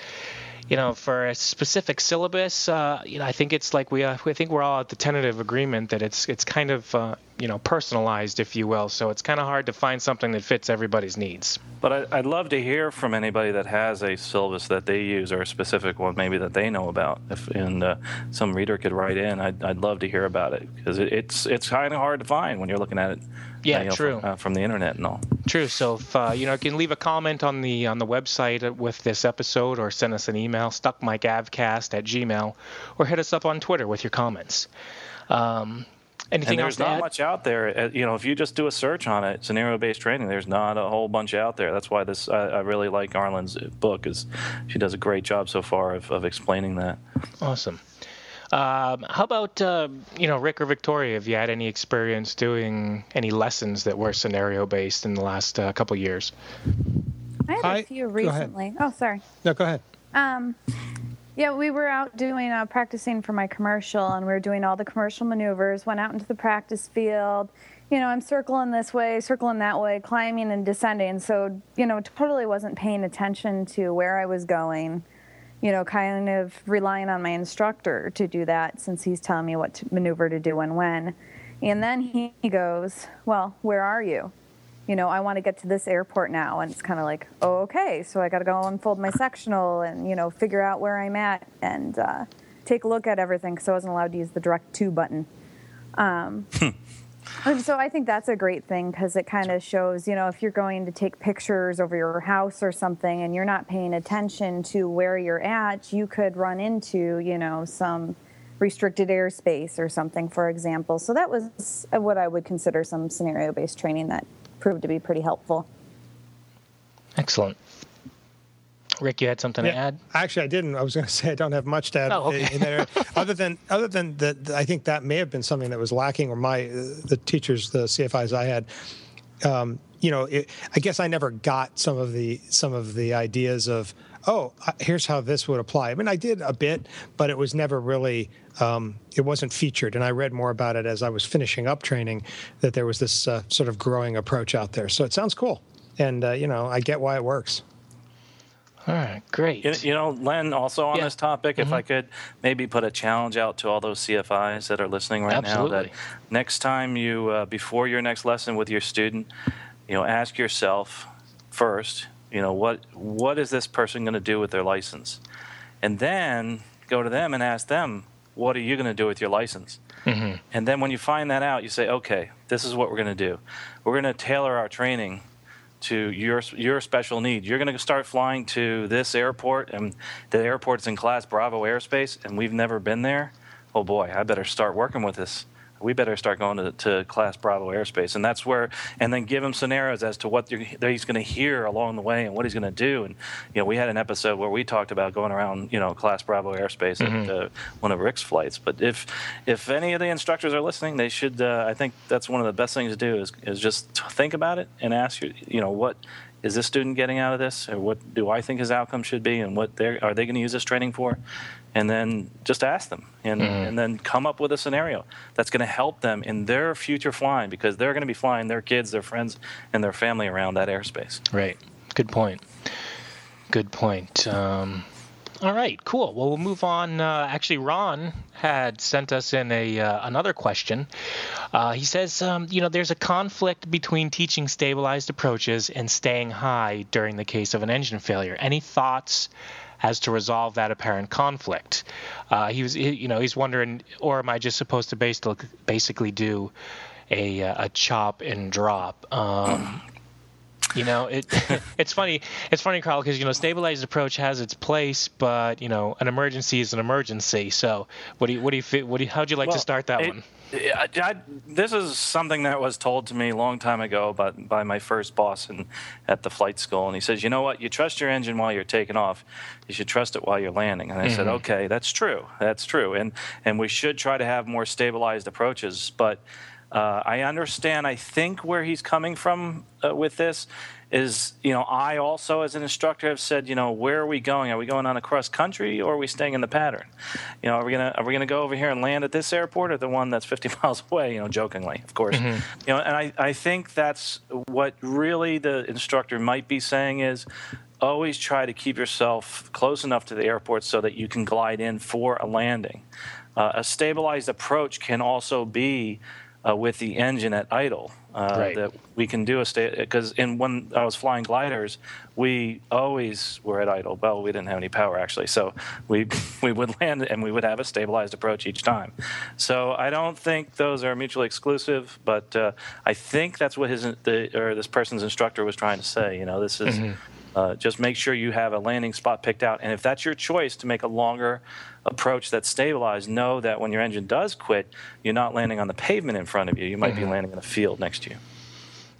you know, for a specific syllabus, uh, you know, I think it's like we, uh, I think we're all at the tentative agreement that it's it's kind of uh, you know personalized, if you will. So it's kind of hard to find something that fits everybody's needs. But I, would love to hear from anybody that has a syllabus that they use or a specific one maybe that they know about. If and uh, some reader could write in, I'd, I'd love to hear about it because it, it's it's kind of hard to find when you're looking at it. Yeah, you know, true. From, uh, from, the internet and all. True. So if uh, you know, you can leave a comment on the on the website with this episode, or send us an email, stuckmikeavcast at gmail, or hit us up on Twitter with your comments. Um, Anything and there's not much out there. Uh, you know, if you just do a search on it, scenario-based training, there's not a whole bunch out there. That's why this I, I really like Arlynn's book. Is she does a great job so far of, of explaining that. Awesome. Um, how about uh, you know Rick or Victoria? Have you had any experience doing any lessons that were scenario based in the last uh, couple years? I had a few recently. Oh, sorry. No, go ahead. Um, yeah, we were out doing uh, practicing for my commercial, and we were doing all the commercial maneuvers. Went out into the practice field. You know, I'm circling this way, circling that way, climbing and descending. So, you know, totally wasn't paying attention to where I was going you know, kind of relying on my instructor to do that since he's telling me what to maneuver to do and when. And then he goes, Well, where are you? You know, I want to get to this airport now. And it's kind of like, Oh, okay. So I got to go unfold my sectional and, you know, figure out where I'm at and uh, take a look at everything because I wasn't allowed to use the direct to button. Um, and so I think that's a great thing because it kind of shows, you know, if you're going to take pictures over your house or something and you're not paying attention to where you're at, you could run into, you know, some restricted airspace or something, for example. So that was what I would consider some scenario based training that proved to be pretty helpful. Excellent. Rick, you had something yeah, to add? Actually, I didn't. I was going to say I don't have much to add. Oh, okay. in there, other than other than that, I think that may have been something that was lacking, or my the teachers, the CFIs I had. Um, you know, it, I guess I never got some of the some of the ideas of oh, here's how this would apply. I mean, I did a bit, but it was never really um, it wasn't featured. And I read more about it as I was finishing up training that there was this uh, sort of growing approach out there. So it sounds cool, and uh, you know, I get why it works. All right, great. You, you know, Len, also on Yeah. this topic, if Mhm. I could maybe put a challenge out to all those CFIs that are listening right now that next time you, uh, before your next lesson with your student, you know, ask yourself first, you know, what what is this person going to do with their license? And then go to them and ask them, what are you going to do with your license? Mhm. And then when you find that out, you say, okay, this is what we're going to do. We're going to tailor our training to your your special needs. You're going to start flying to this airport, and the airport's in Class Bravo airspace, and we've never been there. Oh boy, I better start working with this. We better start going to, to Class Bravo airspace, and that's where. And then give him scenarios as to what he's going to hear along the way and what he's going to do. And you know, we had an episode where we talked about going around, you know, Class Bravo airspace at uh, one of Rick's flights. But if if any of the instructors are listening, they should. Uh, I think that's one of the best things to do is is just think about it and ask you, you know, what is this student getting out of this, or what do I think his outcome should be, and what are they going to use this training for, and then just ask them, and and then come up with a scenario that's going to help them in their future flying because they're going to be flying their kids, their friends, and their family around that airspace. Right. Good point. Good point. Um, all right, cool. Well, we'll move on. Uh, actually, Ron had sent us in a uh, another question. Uh, he says, um, you know, there's a conflict between teaching stabilized approaches and staying high during the case of an engine failure. Any thoughts as to resolve that apparent conflict? Uh, he was, he, you know, he's wondering, or am I just supposed to basically do a uh, a chop and drop? Um, you know, it it's funny. It's funny, Carl, because you know, stabilized approach has its place, but you know, an emergency is an emergency. So, what do you what do you what do you, how'd you like to start that it- one? I, I, this is something that was told to me a long time ago by, by my first boss in, at the flight school. And he says, You know what? You trust your engine while you're taking off. You should trust it while you're landing. And I said, mm-hmm. Okay, that's true. That's true. And, and we should try to have more stabilized approaches. But uh, I understand, I think, where he's coming from uh, with this is, you know, I also, as an instructor, have said, you know, where are we going? Are we going on across country or are we staying in the pattern? You know, are we gonna are we gonna go over here and land at this airport or the one that's 50 miles away? You know, jokingly, of course. You know, and I I think that's what really the instructor might be saying is. Always try to keep yourself close enough to the airport so that you can glide in for a landing. Uh, a stabilized approach can also be uh, with the engine at idle. Uh, Right. That we can do a state because in when I was flying gliders, we always were at idle. Well, we didn't have any power actually, so we we would land and we would have a stabilized approach each time. So I don't think those are mutually exclusive, but uh, I think that's what his the, or this person's instructor was trying to say. You know, this is. Uh, just make sure you have a landing spot picked out. And if that's your choice to make a longer approach that's stabilized, know that when your engine does quit, you're not landing on the pavement in front of you. You might be landing in a field next to you.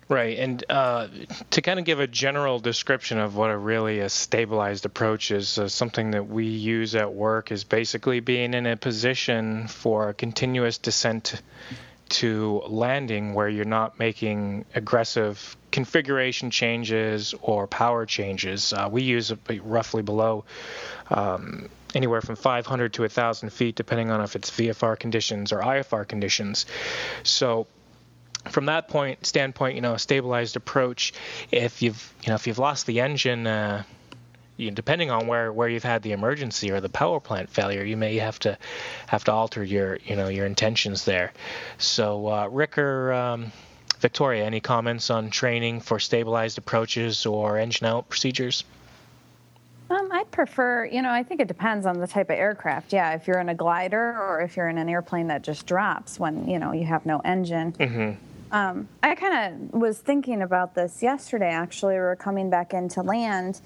Right, and uh, to kind of give a general description of what a really a stabilized approach is, uh, something that we use at work is basically being in a position for a continuous descent to landing where you're not making aggressive configuration changes or power changes. Uh, we use it roughly below um, anywhere from 500 to 1,000 feet, depending on if it's VFR conditions or IFR conditions. So from that point standpoint, you know, a stabilized approach. If you've you know if you've lost the engine, uh, you, depending on where, where you've had the emergency or the power plant failure, you may have to have to alter your you know your intentions there. So uh, Rick or um, Victoria, any comments on training for stabilized approaches or engine out procedures? Prefer, you know, I think it depends on the type of aircraft. Yeah, if you're in a glider or if you're in an airplane that just drops when, you know, you have no engine. Mm-hmm. Um, I kind of was thinking about this yesterday, actually. We were coming back into land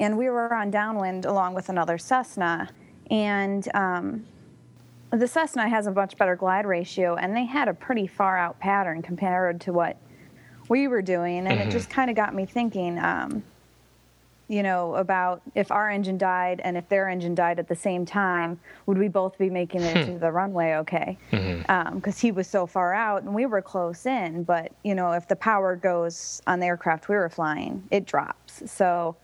and we were on downwind along with another Cessna. And um, the Cessna has a much better glide ratio, and they had a pretty far out pattern compared to what we were doing. And mm-hmm. it just kind of got me thinking. Um, you know, about if our engine died and if their engine died at the same time, would we both be making it hmm. to the runway okay? Because mm-hmm. um, he was so far out and we were close in. But, you know, if the power goes on the aircraft we were flying, it drops. So,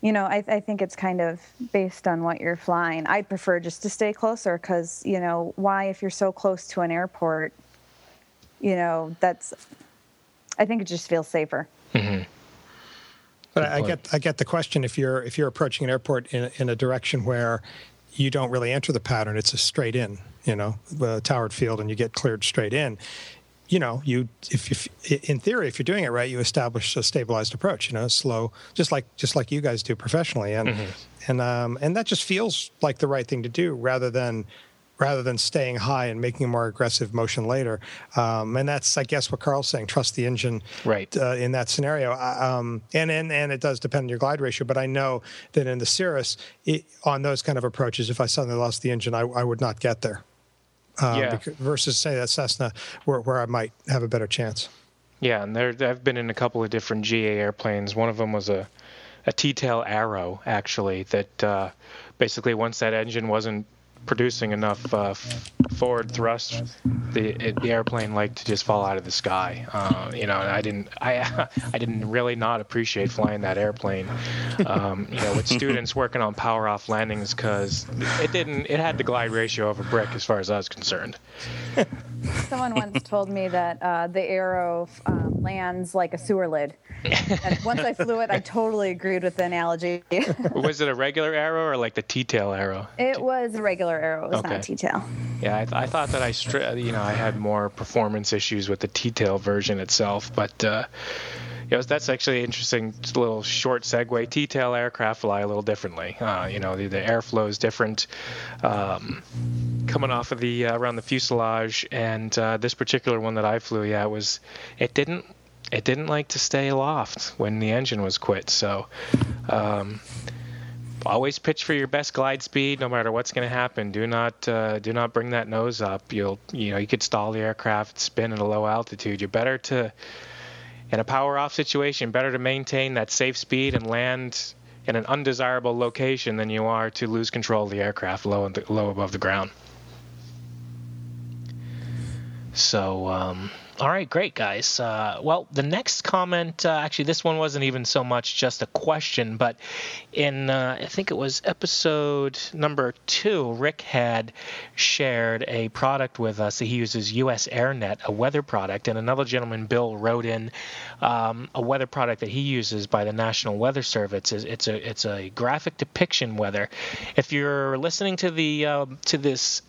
you know, I, I think it's kind of based on what you're flying. I'd prefer just to stay closer because, you know, why, if you're so close to an airport, you know, that's, I think it just feels safer. Mm-hmm. But I get I get the question if you're if you're approaching an airport in in a direction where you don't really enter the pattern, it's a straight in, you know, the towered field, and you get cleared straight in. You know, you if, if in theory, if you're doing it right, you establish a stabilized approach. You know, slow, just like just like you guys do professionally, and mm-hmm. and um, and that just feels like the right thing to do, rather than rather than staying high and making a more aggressive motion later. Um, and that's, I guess, what Carl's saying. Trust the engine, right? Uh, in that scenario, um, and and and it does depend on your glide ratio. But I know that in the Cirrus, it, on those kind of approaches, if I suddenly lost the engine, I, I would not get there. Um, yeah. Because, versus say that Cessna, where where I might have a better chance. Yeah, and there I've been in a couple of different GA airplanes. One of them was a a T-tail Arrow, actually, that uh, basically once that engine wasn't producing enough uh, forward thrust, the it, the airplane liked to just fall out of the sky. Uh, you know, I didn't I I didn't really not appreciate flying that airplane. Um, you know, with students working on power off landings because it didn't it had the glide ratio of a brick as far as I was concerned. Someone once told me that uh, the arrow um, lands like a sewer lid. and once I flew it, I totally agreed with the analogy. was it a regular arrow or like the T-tail arrow? It was a regular arrow. It was okay. not T-tail. Yeah, I, th- I, thought that I, stri- you know, I had more performance issues with the T-tail version itself, but. Uh, yeah, that's actually interesting little short segue. T-tail aircraft fly a little differently. Uh, you know, the, the, airflow is different um, coming off of the uh, around the fuselage, and uh, this particular one that I flew, yeah, it was it didn't it didn't like to stay aloft when the engine was quit. So. Um, always pitch for your best glide speed, no matter what's going to happen. Do not uh, do not bring that nose up. You'll you know you could stall the aircraft, spin at a low altitude. You're better to in a power off situation, better to maintain that safe speed and land in an undesirable location than you are to lose control of the aircraft low low above the ground. So um, all right, great, guys. Uh, well, the next comment, uh, actually, this one wasn't even so much just a question, but in, uh, I think it was episode number two, Rick had shared a product with us. He uses US AirNet, a weather product, and another gentleman, Bill, wrote in um, a weather product that he uses by the National Weather Service. It's, it's a it's a graphic depiction weather. If you're listening to the uh, to this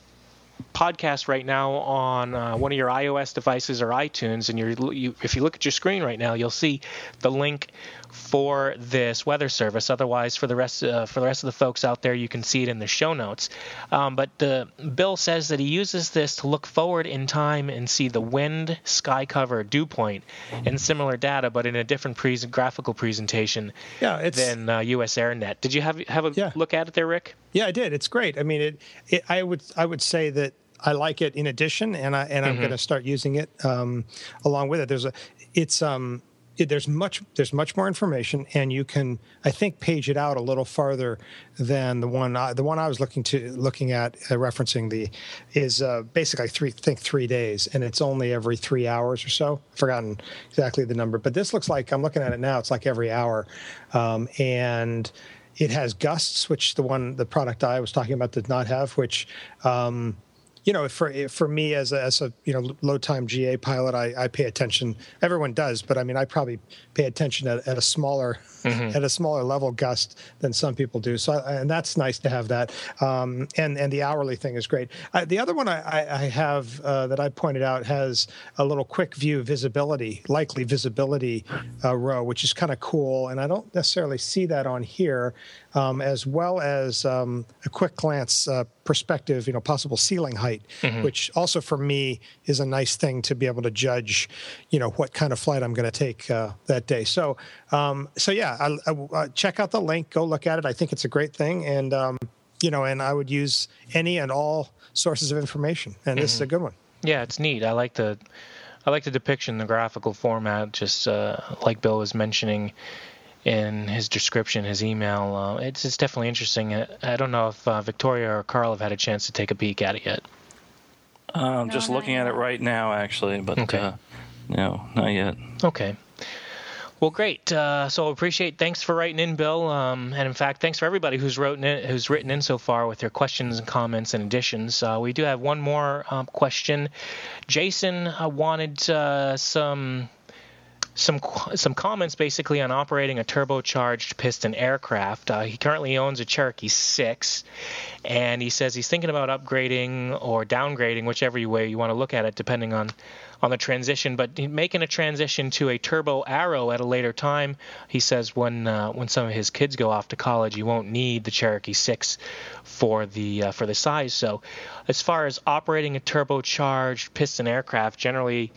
podcast right now on uh, one of your iOS devices or iTunes, and you, if you look at your screen right now, you'll see the link for this weather service. Otherwise, for the rest uh, for the rest of the folks out there, you can see it in the show notes. Um, but the Bill says that he uses this to look forward in time and see the wind, sky cover, dew point, and similar data, but in a different pre- graphical presentation yeah, than uh, US AirNet. Did you have have a yeah. look at it there, Rick? Yeah, I did. It's great. I mean, it, it I would I would say that I like it in addition, and I and I'm mm-hmm. going to start using it um, along with it. There's a, it's um, there's much there's much more information, and you can I think page it out a little farther than the one I, the one I was looking to looking at uh, referencing the is uh, basically three think three days, and it's only every three hours or so. I've forgotten exactly the number, but this looks like I'm looking at it now. It's like every hour, um, and it has gusts, which the one the product I was talking about did not have, which um, you know, for for me as a, as a you know low time GA pilot, I, I pay attention. Everyone does, but I mean, I probably pay attention at, at a smaller mm-hmm. at a smaller level gust than some people do. So, and that's nice to have that. Um, and and the hourly thing is great. I, the other one I, I have uh, that I pointed out has a little quick view visibility, likely visibility uh, row, which is kind of cool. And I don't necessarily see that on here, um, as well as um, a quick glance uh, perspective, you know, possible ceiling height, mm-hmm. which also for me is a nice thing to be able to judge, you know, what kind of flight I'm going to take uh, that day. So, um, so yeah, I, I, uh, check out the link, go look at it. I think it's a great thing, and um, you know, and I would use any and all sources of information, and mm-hmm. this is a mm-hmm. good one. Yeah, it's neat. I like the, I like the depiction, the graphical format, just uh, like Bill was mentioning in his description, his email. Uh, it's, it's definitely interesting. I, I don't know if uh, Victoria or Carl have had a chance to take a peek at it yet. I'm no, just looking at it right now, actually, but okay. Uh, no, not yet. Okay. Well, great. Uh, so appreciate. Thanks for writing in, Bill. Um, and in fact, thanks for everybody who's written in, who's written in so far with their questions and comments and additions. Uh, we do have one more um, question. Jason uh, wanted uh, some some some comments basically on operating a turbocharged piston aircraft. Uh, he currently owns a Cherokee 6, and he says he's thinking about upgrading or downgrading, whichever way you want to look at it, depending on on the transition. But making a transition to a turbo arrow at a later time, he says when uh, when some of his kids go off to college, you won't need the Cherokee 6 for the uh, for the size. So, as far as operating a turbocharged piston aircraft, generally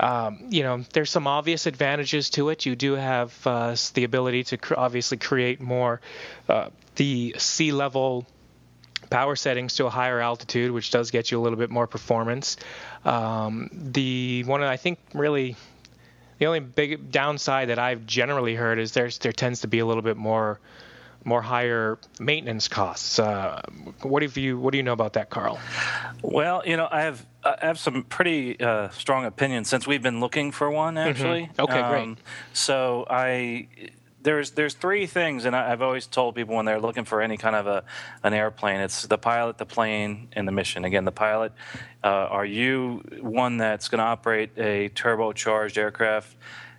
um, you know, there's some obvious advantages to it. You do have uh, the ability to cr- obviously create more uh, the sea level power settings to a higher altitude, which does get you a little bit more performance. Um, the one I think really the only big downside that I've generally heard is there's there tends to be a little bit more more higher maintenance costs. Uh, what do you what do you know about that, Carl? Well, you know, I have I have some pretty uh, strong opinions since we've been looking for one. Mm-hmm. Actually, mm-hmm. okay, um, great. So I there's there's three things, and I, have always told people when they're looking for any kind of a an airplane, it's the pilot, the plane, and the mission. Again, the pilot. Uh, are you one that's going to operate a turbocharged aircraft?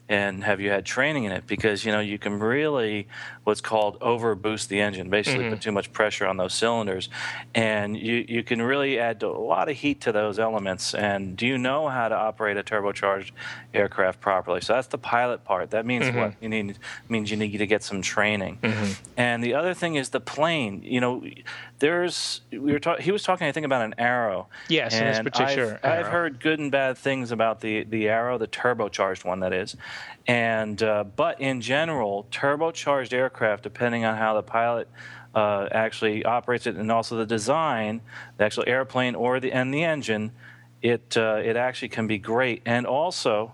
And have you had training in it? Because you know you can really what's called over boost the engine, basically mm-hmm. put too much pressure on those cylinders, and you you can really add a lot of heat to those elements. And do you know how to operate a turbocharged aircraft properly? So that's the pilot part. That means mm-hmm. what you need means you need to get some training. Mm-hmm. And the other thing is the plane. You know, there's we were talking. He was talking, I think, about an arrow. Yes, and in this particular I've, I've heard good and bad things about the the arrow, the turbocharged one, that is. And uh, but in general, turbocharged aircraft, depending on how the pilot uh, actually operates it, and also the design, the actual airplane or the and the engine, it uh, it actually can be great. And also,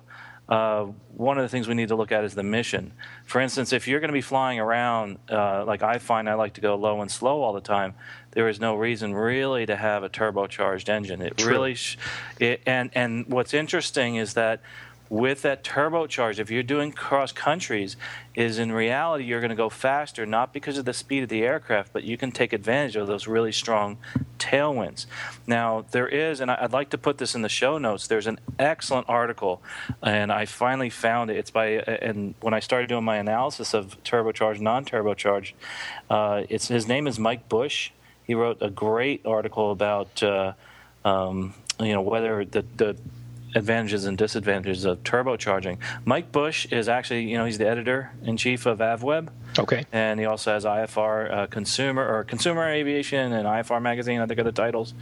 uh, one of the things we need to look at is the mission. For instance, if you're going to be flying around, uh, like I find I like to go low and slow all the time, there is no reason really to have a turbocharged engine. It True. really, sh- it, and and what's interesting is that with that turbocharge, if you're doing cross countries, is in reality you're going to go faster, not because of the speed of the aircraft, but you can take advantage of those really strong tailwinds. Now, there is, and I'd like to put this in the show notes, there's an excellent article, and I finally found it. It's by, and when I started doing my analysis of turbocharged, non turbocharged, uh, it's, his name is Mike Busch. He wrote a great article about. Uh, um, you know whether the, the advantages and disadvantages of turbocharging. Mike Busch is actually, you know, he's the editor in chief of AvWeb. Okay. And he also has IFR uh, Consumer or Consumer Aviation and IFR Magazine. I think are the titles.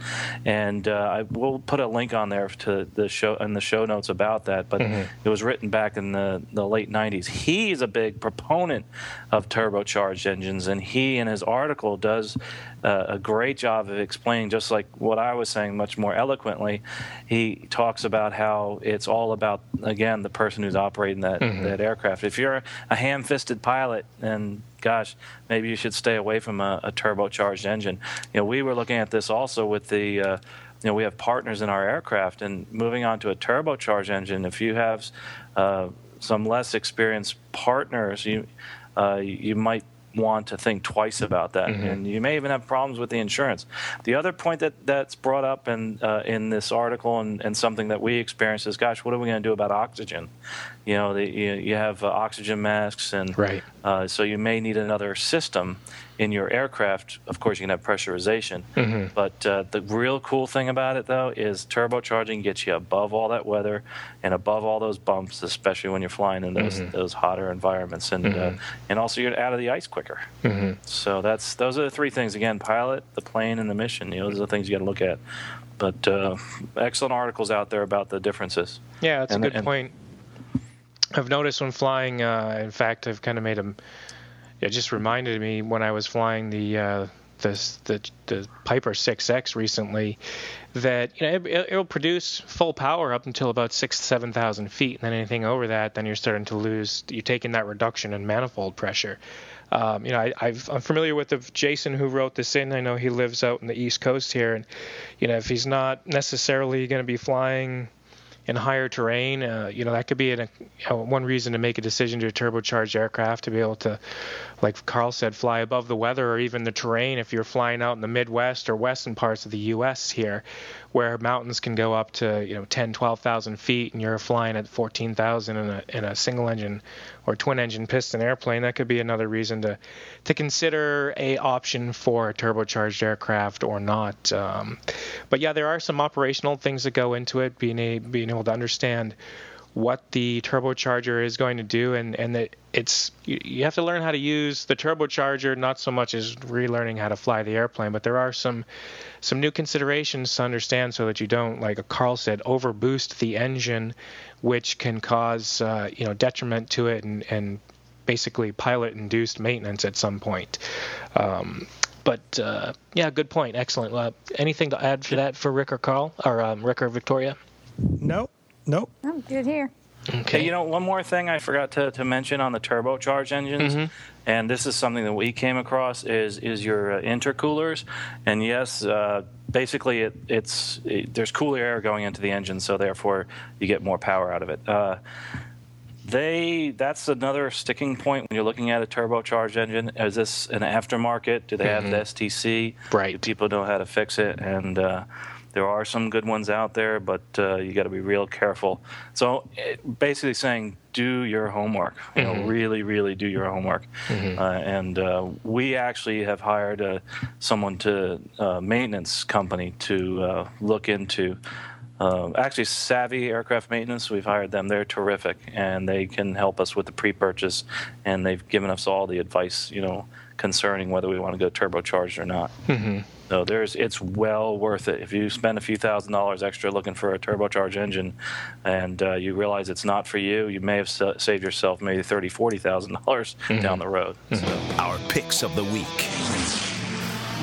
And uh, I will put a link on there to the show in the show notes about that. But mm-hmm. it was written back in the, the late '90s. He's a big proponent of turbocharged engines, and he in his article does uh, a great job of explaining, just like what I was saying, much more eloquently. He talks about how it's all about again the person who's operating that mm-hmm. that aircraft. If you're a ham-fisted pilot and gosh, maybe you should stay away from a, a turbocharged engine. You know, we were looking at this also with the. Uh, you know, we have partners in our aircraft, and moving on to a turbocharged engine. If you have uh, some less experienced partners, you uh, you might want to think twice about that, mm-hmm. and you may even have problems with the insurance. The other point that that's brought up in uh, in this article and, and something that we experience is, gosh, what are we going to do about oxygen? You know, the, you, you have uh, oxygen masks, and right. Uh, so you may need another system in your aircraft, of course, you can have pressurization. Mm-hmm. But uh, the real cool thing about it, though, is turbocharging gets you above all that weather and above all those bumps, especially when you're flying in those mm-hmm. those hotter environments, and uh, mm-hmm. and also you're out of the ice quicker. Mm-hmm. So that's those are the three things. Again, pilot, the plane, and the mission. You know, those are the things you got to look at. But uh, excellent articles out there about the differences. Yeah, that's and, a good and, point. I've noticed when flying. Uh, in fact, I've kind of made them it just reminded me when I was flying the uh, the, the the Piper 6X recently that you know it, will produce full power up until about six seven thousand feet, and then anything over that, then you're starting to lose. You're taking that reduction in manifold pressure. Um, you know, I, am familiar with the Jason who wrote this in. I know he lives out in the East Coast here, and you know, if he's not necessarily going to be flying in higher terrain. Uh, you know, that could be an, know, one reason to make a decision to turbocharge aircraft to be able to, like Carl said, fly above the weather or even the terrain. If you're flying out in the Midwest or western parts of the U.S. here, where mountains can go up to you know 10, 12,000 feet, and you're flying at 14,000 in a in a single engine or twin engine piston airplane, that could be another reason to to consider a option for a turbocharged aircraft or not. Um, but yeah, there are some operational things that go into it, being a being able to understand what the turbocharger is going to do and and that it's you, you, have to learn how to use the turbocharger not so much as relearning how to fly the airplane but there are some some new considerations to understand so that you don't like Carl said overboost the engine which can cause uh, you know detriment to it and and basically pilot induced maintenance at some point um, but uh, yeah, good point. Excellent. Uh, anything to add for that for Rick or Carl or um, Rick or Victoria? Nope. Nope. I'm good here. Okay. Hey, you know, one more thing I forgot to, to mention on the turbocharged engines, mm-hmm. and this is something that we came across is is your uh, intercoolers. And yes, uh, basically it, it's it, there's cooler air going into the engine, so therefore you get more power out of it. Uh, they that's another sticking point when you're looking at a turbocharged engine. Is this an aftermarket? Do they mm-hmm. have the STC? Right. Do people know how to fix it? And uh, there are some good ones out there, but uh, you got to be real careful. So it, basically, saying do your homework. You mm-hmm. know, really, really do your homework. Mm-hmm. Uh, and uh, we actually have hired a, uh, someone to uh, maintenance company to uh, look into. Uh, actually, Savvy Aircraft Maintenance, we've hired them. They're terrific, and they can help us with the pre-purchase, and they've given us all the advice, you know, concerning whether we want to go turbocharged or not. Mm-hmm. No, there's it's well worth it. If you spend a few thousand dollars extra looking for a turbocharged engine, and uh, you realize it's not for you, you may have saved yourself maybe thirty, forty thousand dollars mm-hmm. down the road. Mm-hmm. So. Our picks of the week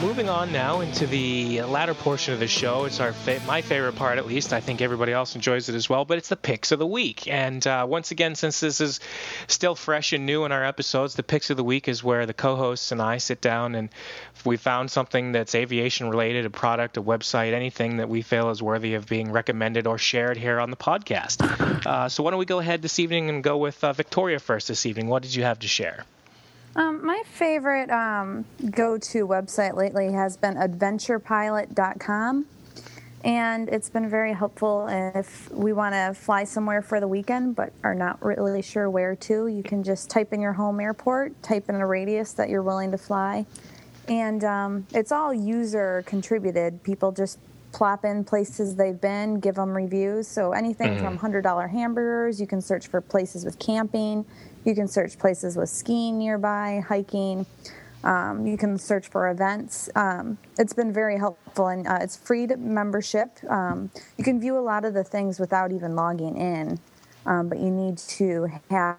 moving on now into the latter portion of the show. It's our fa- my favorite part, at least. I think everybody else enjoys it as well. But it's the picks of the week. And uh, once again, since this is still fresh and new in our episodes, the picks of the week is where the co-hosts and I sit down and we found something that's aviation related, a product, a website, anything that we feel is worthy of being recommended or shared here on the podcast. Uh, so why don't we go ahead this evening and go with uh, Victoria first this evening? What did you have to share? Um, my favorite um, go to website lately has been adventurepilot.com. And it's been very helpful if we want to fly somewhere for the weekend but are not really sure where to. You can just type in your home airport, type in a radius that you're willing to fly. And um, it's all user contributed. People just plop in places they've been, give them reviews. So anything mm-hmm. from $100 hamburgers, you can search for places with camping, you can search places with skiing nearby, hiking. Um, you can search for events. Um, it's been very helpful, and uh, it's free to membership. Um, you can view a lot of the things without even logging in, um, but you need to have,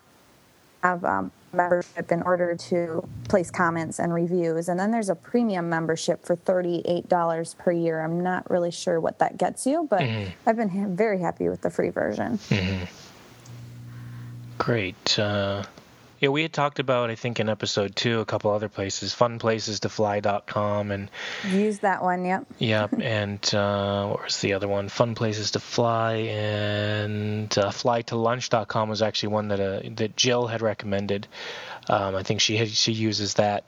have um, membership in order to place comments and reviews. And then there's a premium membership for $38 per year. I'm not really sure what that gets you, but mm-hmm. I've been ha- very happy with the free version. Mm-hmm. Great. Uh, Yeah, we had talked about, I think, in episode two, a couple other places, funplaces2fly.com and. Use that one, yep. Yep, and uh, what was the other one? Fun Places to Fly and uh, flytolunch.com was actually one that uh, that Jill had recommended. Um, I think she had, she uses that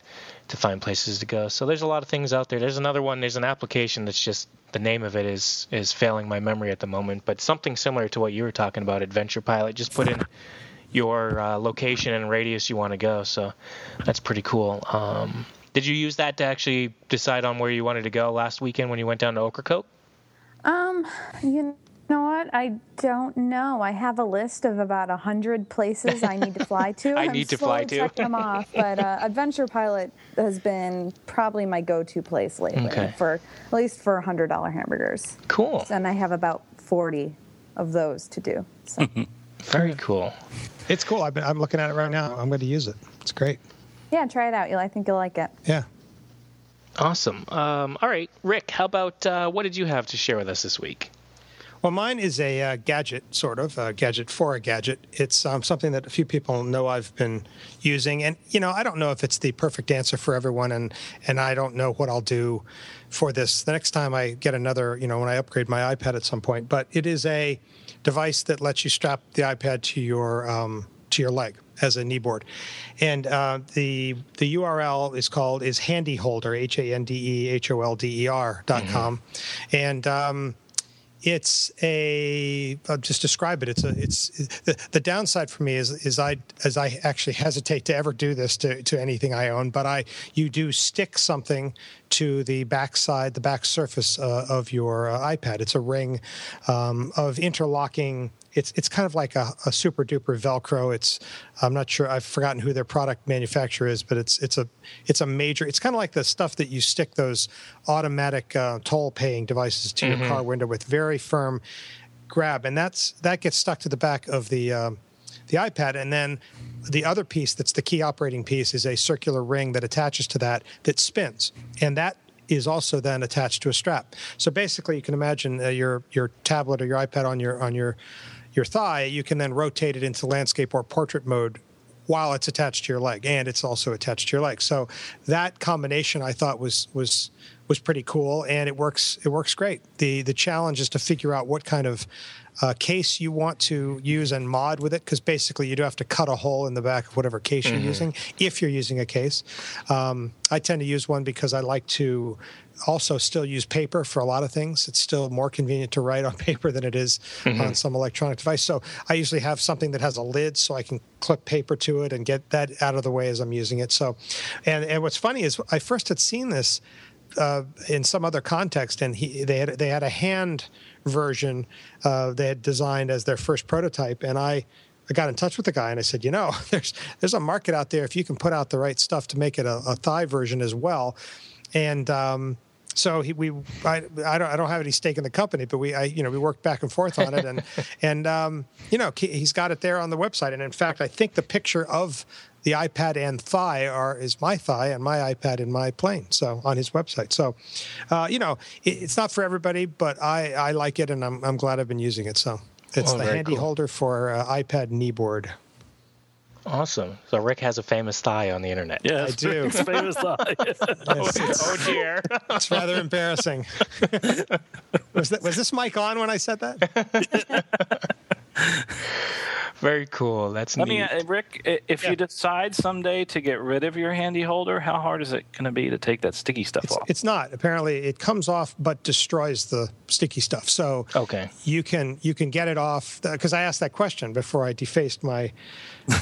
to find places to go. So there's a lot of things out there. There's another one. There's an application that's just the name of it is is failing my memory at the moment, but something similar to what you were talking about, Adventure Pilot. Just put in your uh, location and radius you want to go. So that's pretty cool. Um, did you use that to actually decide on where you wanted to go last weekend when you went down to Ocracoke? Um, you know what? I don't know. I have a list of about a hundred places I need to fly to. I I'm need to fly to. Check them off, but uh, Adventure Pilot has been probably my go-to place lately Okay. for at least for hundred dollar hamburgers, Cool. and I have about forty of those to do. So Very cool. It's cool. I've been, I'm looking at it right now. I'm going to use it. It's great. yeah, try it out. You'll, I think you'll like it. Yeah. Awesome. Um, all right, Rick. How about uh, what did you have to share with us this week? Well, mine is a uh, gadget, sort of a gadget for a gadget. It's um, something that a few people know I've been using, and you know, I don't know if it's the perfect answer for everyone, and and I don't know what I'll do for this the next time I get another, you know, when I upgrade my iPad at some point. But it is a device that lets you strap the iPad to your um, to your leg as a knee board, and uh, the the URL is called is HandeHolder H A N D E H O L D E R dot com, and um, it's a I'll just describe it. It's a it's the, the downside for me is is I as I actually hesitate to ever do this to, to anything I own, but I you do stick something to the backside, the back surface uh, of your uh, iPad. It's a ring um, of interlocking. It's it's kind of like a, a super duper Velcro. It's I'm not sure I've forgotten who their product manufacturer is, but it's it's a it's a major. It's kind of like the stuff that you stick those automatic uh, toll paying devices to your car window with very firm grab, and that's that gets stuck to the back of the um, the iPad, and then the other piece that's the key operating piece is a circular ring that attaches to that that spins, and that is also then attached to a strap. So basically, you can imagine uh, your your tablet or your iPad on your on your your thigh. You can then rotate it into landscape or portrait mode while it's attached to your leg, and it's also attached to your leg. So that combination I thought was was was pretty cool, and it works it works great. the The challenge is to figure out what kind of uh, case you want to use and mod with it, because basically you do have to cut a hole in the back of whatever case you're using, if you're using a case. Um, I tend to use one because I like to also still use paper for a lot of things. It's still more convenient to write on paper than it is on some electronic device. So I usually have something that has a lid so I can clip paper to it and get that out of the way as I'm using it. So, and, and what's funny is I first had seen this uh, in some other context, and he they had they had a hand version uh, they had designed as their first prototype, and I. I got in touch with the guy and I said, you know, there's there's a market out there if you can put out the right stuff to make it a, a thigh version as well, and um, so he, we I, I don't I don't have any stake in the company, but we I you know we worked back and forth on it, and and um, you know he- he's got it there on the website, and in fact I think the picture of the iPad and thigh are is my thigh and my iPad in my plane, so on his website. So, uh, you know, it, it's not for everybody, but I I like it, and I'm I'm glad I've been using it. So it's Oh, the handy cool. holder for uh, iPad knee board. Awesome. So Rick has a famous thigh on the internet. Yeah, I do. Rick's famous thigh. It's, it's- Oh dear. it's rather embarrassing. was that was this mic on when I said that? Very cool. That's I neat. mean, uh, Rick, if Yeah. you decide someday to get rid of your HandeHolder, how hard is it going to be to take that sticky stuff It's, off? it's not. Apparently, it comes off but destroys the sticky stuff. So Okay. you can you can get it off because I asked that question before I defaced my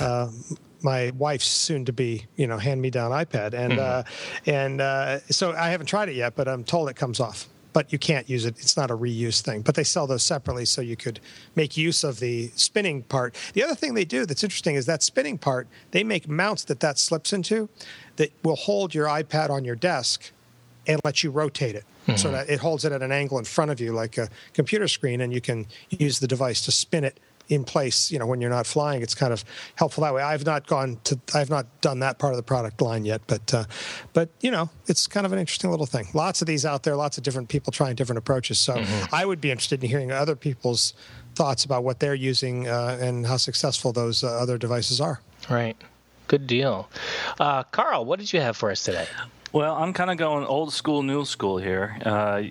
uh, my wife's soon to be you know hand me down iPad and uh, and uh, so I haven't tried it yet, but I'm told it comes off. But you can't use it. It's not a reuse thing. But they sell those separately, so you could make use of the spinning part. The other thing they do that's interesting is that spinning part. They make mounts that that slips into, that will hold your iPad on your desk and let you rotate it so mm-hmm. that it holds it at an angle in front of you like a computer screen and you can use the device to spin it in place you know when you're not flying it's kind of helpful that way i've not gone to i've not done that part of the product line yet but uh, but you know it's kind of an interesting little thing lots of these out there lots of different people trying different approaches so i would be interested in hearing other people's thoughts about what they're using uh, and how successful those uh, other devices are Right. Good deal. Uh, Carl, what did you have for us today? Well, I'm kind of going old school, new school here. Uh,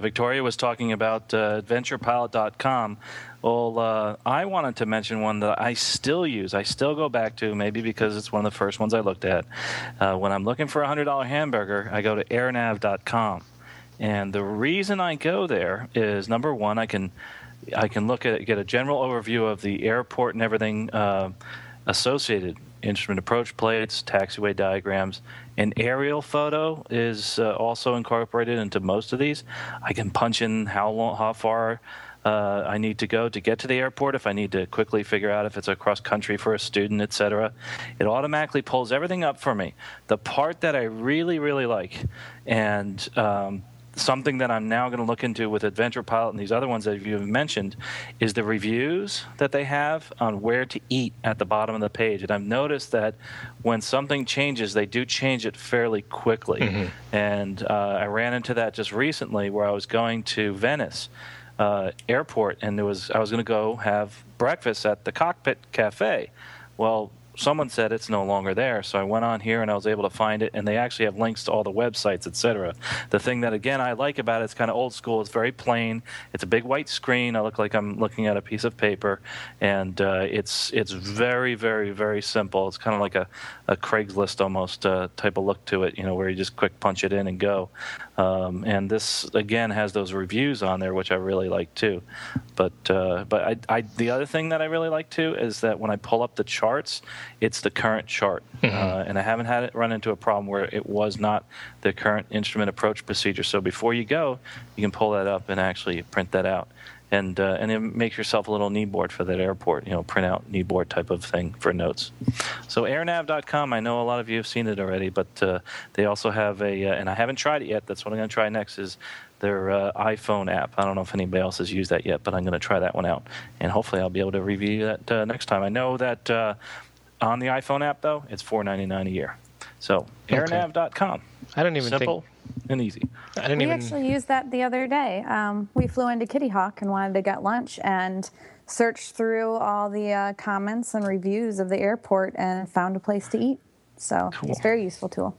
Victoria was talking about uh, AdventurePilot.com. Well, uh, I wanted to mention one that I still use. I still go back to, maybe because it's one of the first ones I looked at. Uh, when I'm looking for a $100 hamburger, I go to airnav.com. And the reason I go there is number one, I can I can look at get a general overview of the airport and everything uh, associated instrument approach plates, taxiway diagrams. An aerial photo is uh, also incorporated into most of these. I can punch in how long, how far uh, I need to go to get to the airport, if I need to quickly figure out if it's across country for a student, etc. It automatically pulls everything up for me. The part that I really, really like, and um, something that I'm now going to look into with Adventure Pilot and these other ones that you've mentioned is the reviews that they have on where to eat at the bottom of the page. And I've noticed that when something changes, they do change it fairly quickly. Mm-hmm. And uh, I ran into that just recently where I was going to Venice. Uh, airport, and there was I was going to go have breakfast at the Cockpit Cafe. Well, someone said it's no longer there. So I went on here and I was able to find it, and they actually have links to all the websites, etc. The thing that again I like about it, it's kind of old school. It's very plain. It's a big white screen. I look like I'm looking at a piece of paper, and uh, it's it's very very very simple. It's kind of like a, a Craigslist almost uh, type of look to it, you know, where you just quick punch it in and go. Um, and this again has those reviews on there, which I really like too. But uh, but I, I, the other thing that I really like too is that when I pull up the charts, it's the current chart, mm-hmm. uh, and I haven't had it run into a problem where it was not the current instrument approach procedure. So before you go, you can pull that up and actually print that out and uh, and then make yourself a little knee board for that airport, you know, print out knee board type of thing for notes. So airnav.com, I know a lot of you have seen it already, but uh, they also have a, uh, and I haven't tried it yet. That's what I'm going to try next is their uh, iPhone app. I don't know if anybody else has used that yet, but I'm going to try that one out, and hopefully I'll be able to review that uh, next time. I know that uh, on the iPhone app though, it's $4.99 a year. So airnav.com. I don't even Simple think and easy. I didn't we even... actually used that the other day. Um, we flew into Kitty Hawk and wanted to get lunch and searched through all the uh, comments and reviews of the airport and found a place to eat. So cool. it's a very useful tool.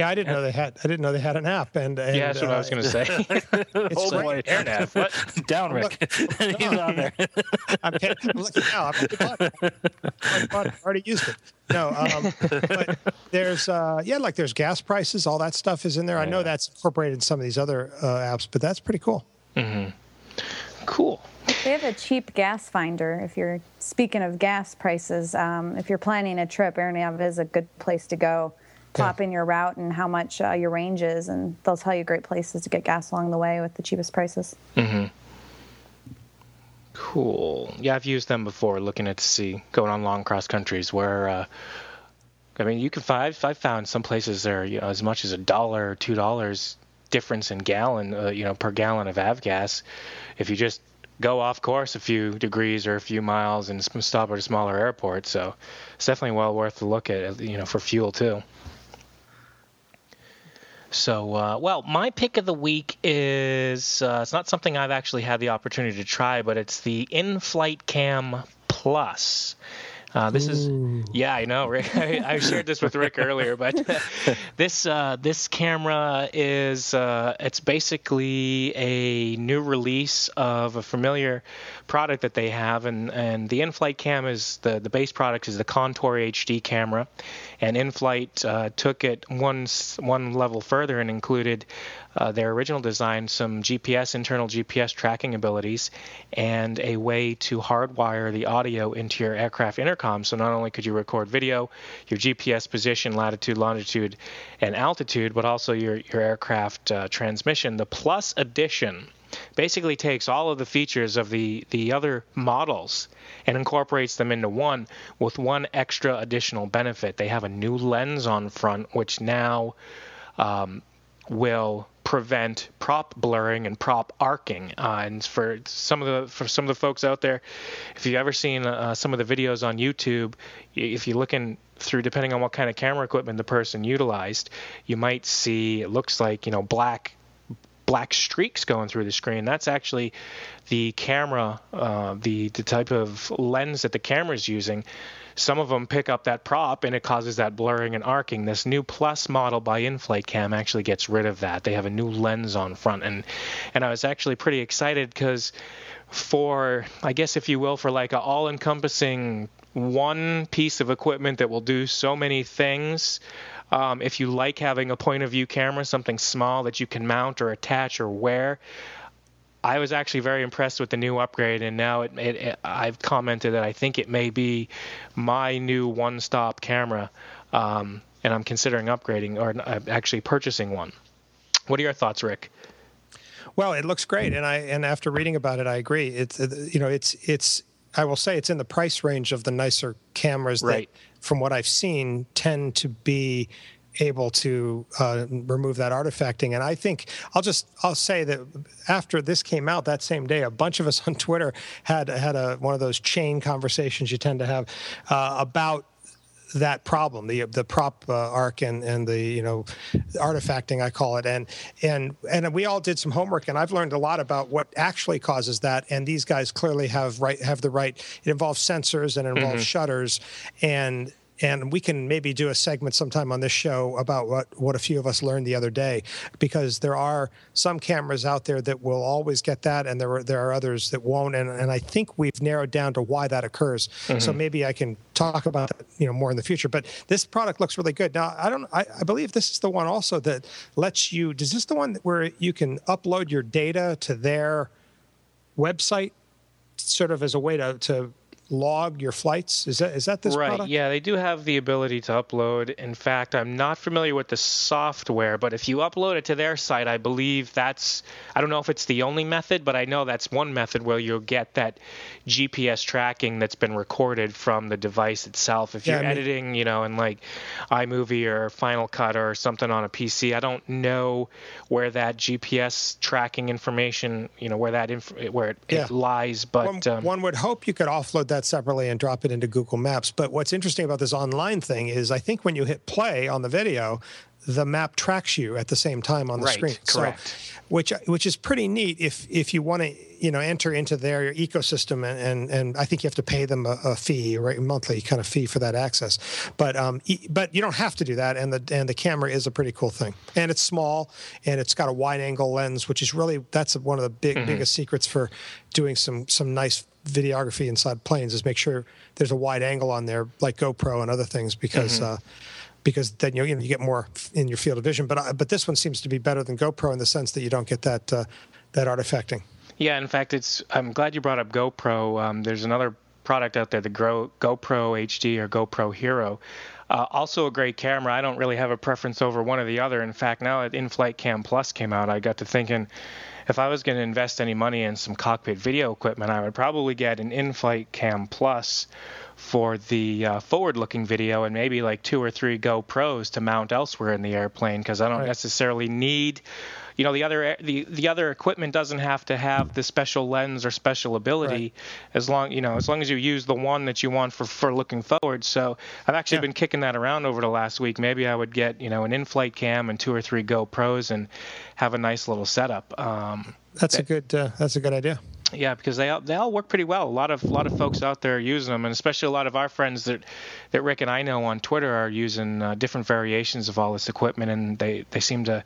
Yeah, I didn't know they had. I didn't know they had an app. And, and yeah, that's what uh, I was going to say. it's oh boy, AirNav. What? Down, Rick. He's on there. I'm, I'm looking now. I'm already used it. No, um, but there's uh, yeah, like there's gas prices. All that stuff is in there. Yeah. I know that's incorporated in some of these other uh, apps, but that's pretty cool. Mm-hmm. Cool. They have a cheap gas finder. If you're speaking of gas prices, um, if you're planning a trip, AirNav is a good place to go plop in your route and how much uh, your range is, and they'll tell you great places to get gas along the way with the cheapest prices. Mm-hmm. Cool. Yeah, I've used them before, looking at to see going on long cross countries where. Uh, I mean, you can find. I've found some places there you know, as much as a dollar or two dollars difference in gallon, uh, you know, per gallon of avgas. If you just go off course a few degrees or a few miles and stop at a smaller airport, so it's definitely well worth the look at, you know, for fuel too. So, uh, well, my pick of the week is uh, it's not something I've actually had the opportunity to try, but it's the In-Flight Cam Plus. Uh, this Ooh. is yeah, I know, Rick. I, I, shared this with Rick earlier, but this uh, this camera is uh, it's basically a new release of a familiar product that they have, and and the in-flight cam is the the base product is the Contour HD camera, and in-flight uh, took it one one level further and included uh, their original design some GPS, internal GPS tracking abilities, and a way to hardwire the audio into your aircraft intercom. So not only could you record video, your GPS position, latitude, longitude, and altitude, but also your, your aircraft uh, transmission. The Plus Edition basically takes all of the features of the, the other models and incorporates them into one with one extra additional benefit. They have a new lens on front, which now um, will prevent prop blurring and prop arcing. Uh, and for some of the for some of the folks out there, if you've ever seen uh, some of the videos on YouTube, if you're looking through, depending on what kind of camera equipment the person utilized, you might see it looks like you know black black streaks going through the screen. That's actually the camera, uh, the the type of lens that the camera is using. Some of them pick up that prop and it causes that blurring and arcing. This new Plus model by Inflite Cam actually gets rid of that. They have a new lens on front, and and I was actually pretty excited because for I guess if you will for like a all-encompassing one piece of equipment that will do so many things. Um, if you like having a point of view camera, something small that you can mount or attach or wear, I was actually very impressed with the new upgrade, and now it, it, it, I've commented that I think it may be my new one-stop camera, um, and I'm considering upgrading or uh, actually purchasing one. What are your thoughts, Rick? Well, it looks great, and I and after reading about it, I agree. It's you know it's it's I will say it's in the price range of the nicer cameras right. that, from what I've seen, tend to be able to uh, remove that artifacting. And I think I'll just I'll say that after this came out that same day, a bunch of us on Twitter had had a one of those chain conversations you tend to have uh, about that problem, the the prop uh, arc and and the you know artifacting I call it, and and and we all did some homework, and I've learned a lot about what actually causes that. And these guys clearly have right have the right. It involves sensors and it involves mm-hmm. shutters, and and we can maybe do a segment sometime on this show about what what a few of us learned the other day because there are some cameras out there that will always get that and there are there are others that won't. And, and I think we've narrowed down to why that occurs. Mm-hmm. so maybe I can talk about that you know more in the future. But this product looks really good. Now I don't I, I believe this is the one also that lets you is this the one where you can upload your data to their website sort of as a way to, to log your flights? Is that is that this right? Product? Yeah, they do have the ability to upload. In fact, I'm not familiar with the software, but if you upload it to their site, I believe that's I don't know if it's the only method, but I know that's one method where you'll get that GPS tracking that's been recorded from the device itself. If you're I mean, editing, you know, in like iMovie or Final Cut or something on a PC, I don't know where that GPS tracking information, you know, where that inf- where it, yeah. it lies, but one, um, one would hope you could offload that that separately and drop it into Google Maps. But what's interesting about this online thing is I think when you hit play on the video, the map tracks you at the same time on the right, screen. Correct. So, which which is pretty neat if if you want to you know enter into their ecosystem and and, and I think you have to pay them a, a fee right monthly kind of fee for that access. But um but you don't have to do that and the and the camera is a pretty cool thing and it's small and it's got a wide angle lens which is really that's one of the big mm-hmm. biggest secrets for doing some some nice videography inside planes is make sure there's a wide angle on there like GoPro and other things because. Mm-hmm. Uh, because then you, know, you get more in your field of vision. But uh, but this one seems to be better than GoPro in the sense that you don't get that uh, that artifacting. Yeah, in fact, it's. I'm glad you brought up GoPro. Um, there's another product out there, the Go, GoPro HD or GoPro Hero. Uh, also a great camera. I don't really have a preference over one or the other. In fact, now that InFlight Cam Plus came out, I got to thinking if I was going to invest any money in some cockpit video equipment, I would probably get an InFlight Cam Plus for the uh, forward-looking video and maybe like two or three GoPros to mount elsewhere in the airplane because I don't right. necessarily need you know the other the the other equipment doesn't have to have the special lens or special ability right. as long you know as long as you use the one that you want for for looking forward so i've actually yeah. been kicking that around over the last week maybe i would get you know an in-flight cam and two or three gopros and have a nice little setup um, that's that, a good uh, that's a good idea yeah, because they all, they all work pretty well. A lot of a lot of folks out there are using them, and especially a lot of our friends that that Rick and I know on Twitter are using uh, different variations of all this equipment, and they, they seem to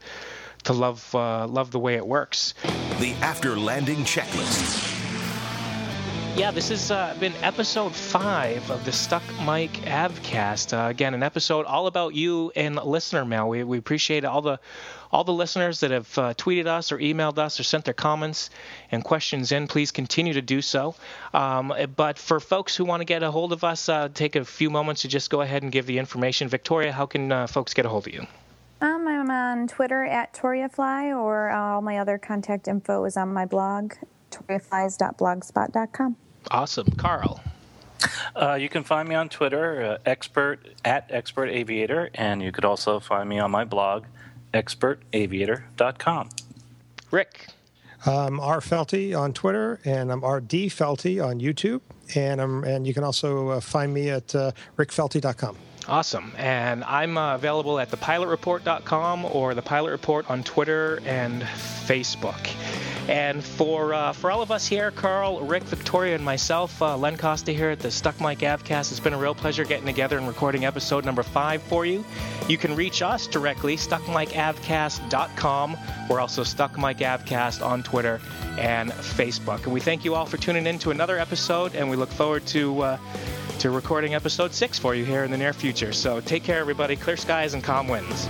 to love uh, love the way it works. The after landing checklist. Yeah, this has uh, been episode five of the Stuck Mic Avcast. Uh, again, an episode all about you and listener mail. We, we appreciate all the all the listeners that have uh, tweeted us or emailed us or sent their comments and questions in. Please continue to do so. Um, but for folks who want to get a hold of us, uh, take a few moments to just go ahead and give the information. Victoria, how can uh, folks get a hold of you? Um, I'm on Twitter at ToriaFly, or all my other contact info is on my blog, toriaflies.blogspot.com. Awesome. Carl. Uh, you can find me on Twitter, uh, expert at expert aviator, and you could also find me on my blog, expertaviator.com. Rick. I'm R Felty on Twitter, and I'm RD Felty on YouTube, and I'm, and you can also uh, find me at uh, rickfelty.com. Awesome. And I'm uh, available at thepilotreport.com or the Pilot Report on Twitter and Facebook. And for uh, for all of us here, Carl, Rick, Victoria, and myself, uh, Len Costa here at the Stuck Mic Avcast, it's been a real pleasure getting together and recording episode number five for you. You can reach us directly, stuckmicavcast.com. We're also Stuck Mic Avcast on Twitter and Facebook. And we thank you all for tuning in to another episode, and we look forward to. Uh, to recording episode six for you here in the near future. So take care, everybody. Clear skies and calm winds.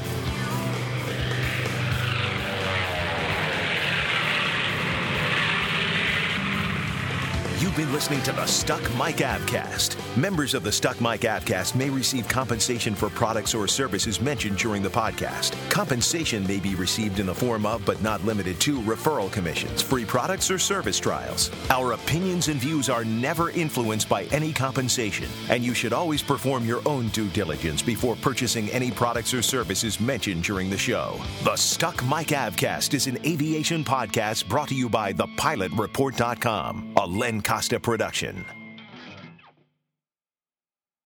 You've been listening to the Stuck Mic Avcast. Members of the Stuck Mic Avcast may receive compensation for products or services mentioned during the podcast. Compensation may be received in the form of, but not limited to, referral commissions, free products, or service trials. Our opinions and views are never influenced by any compensation, and you should always perform your own due diligence before purchasing any products or services mentioned during the show. The Stuck Mic Avcast is an aviation podcast brought to you by thepilotreport.com, a Len Costa production.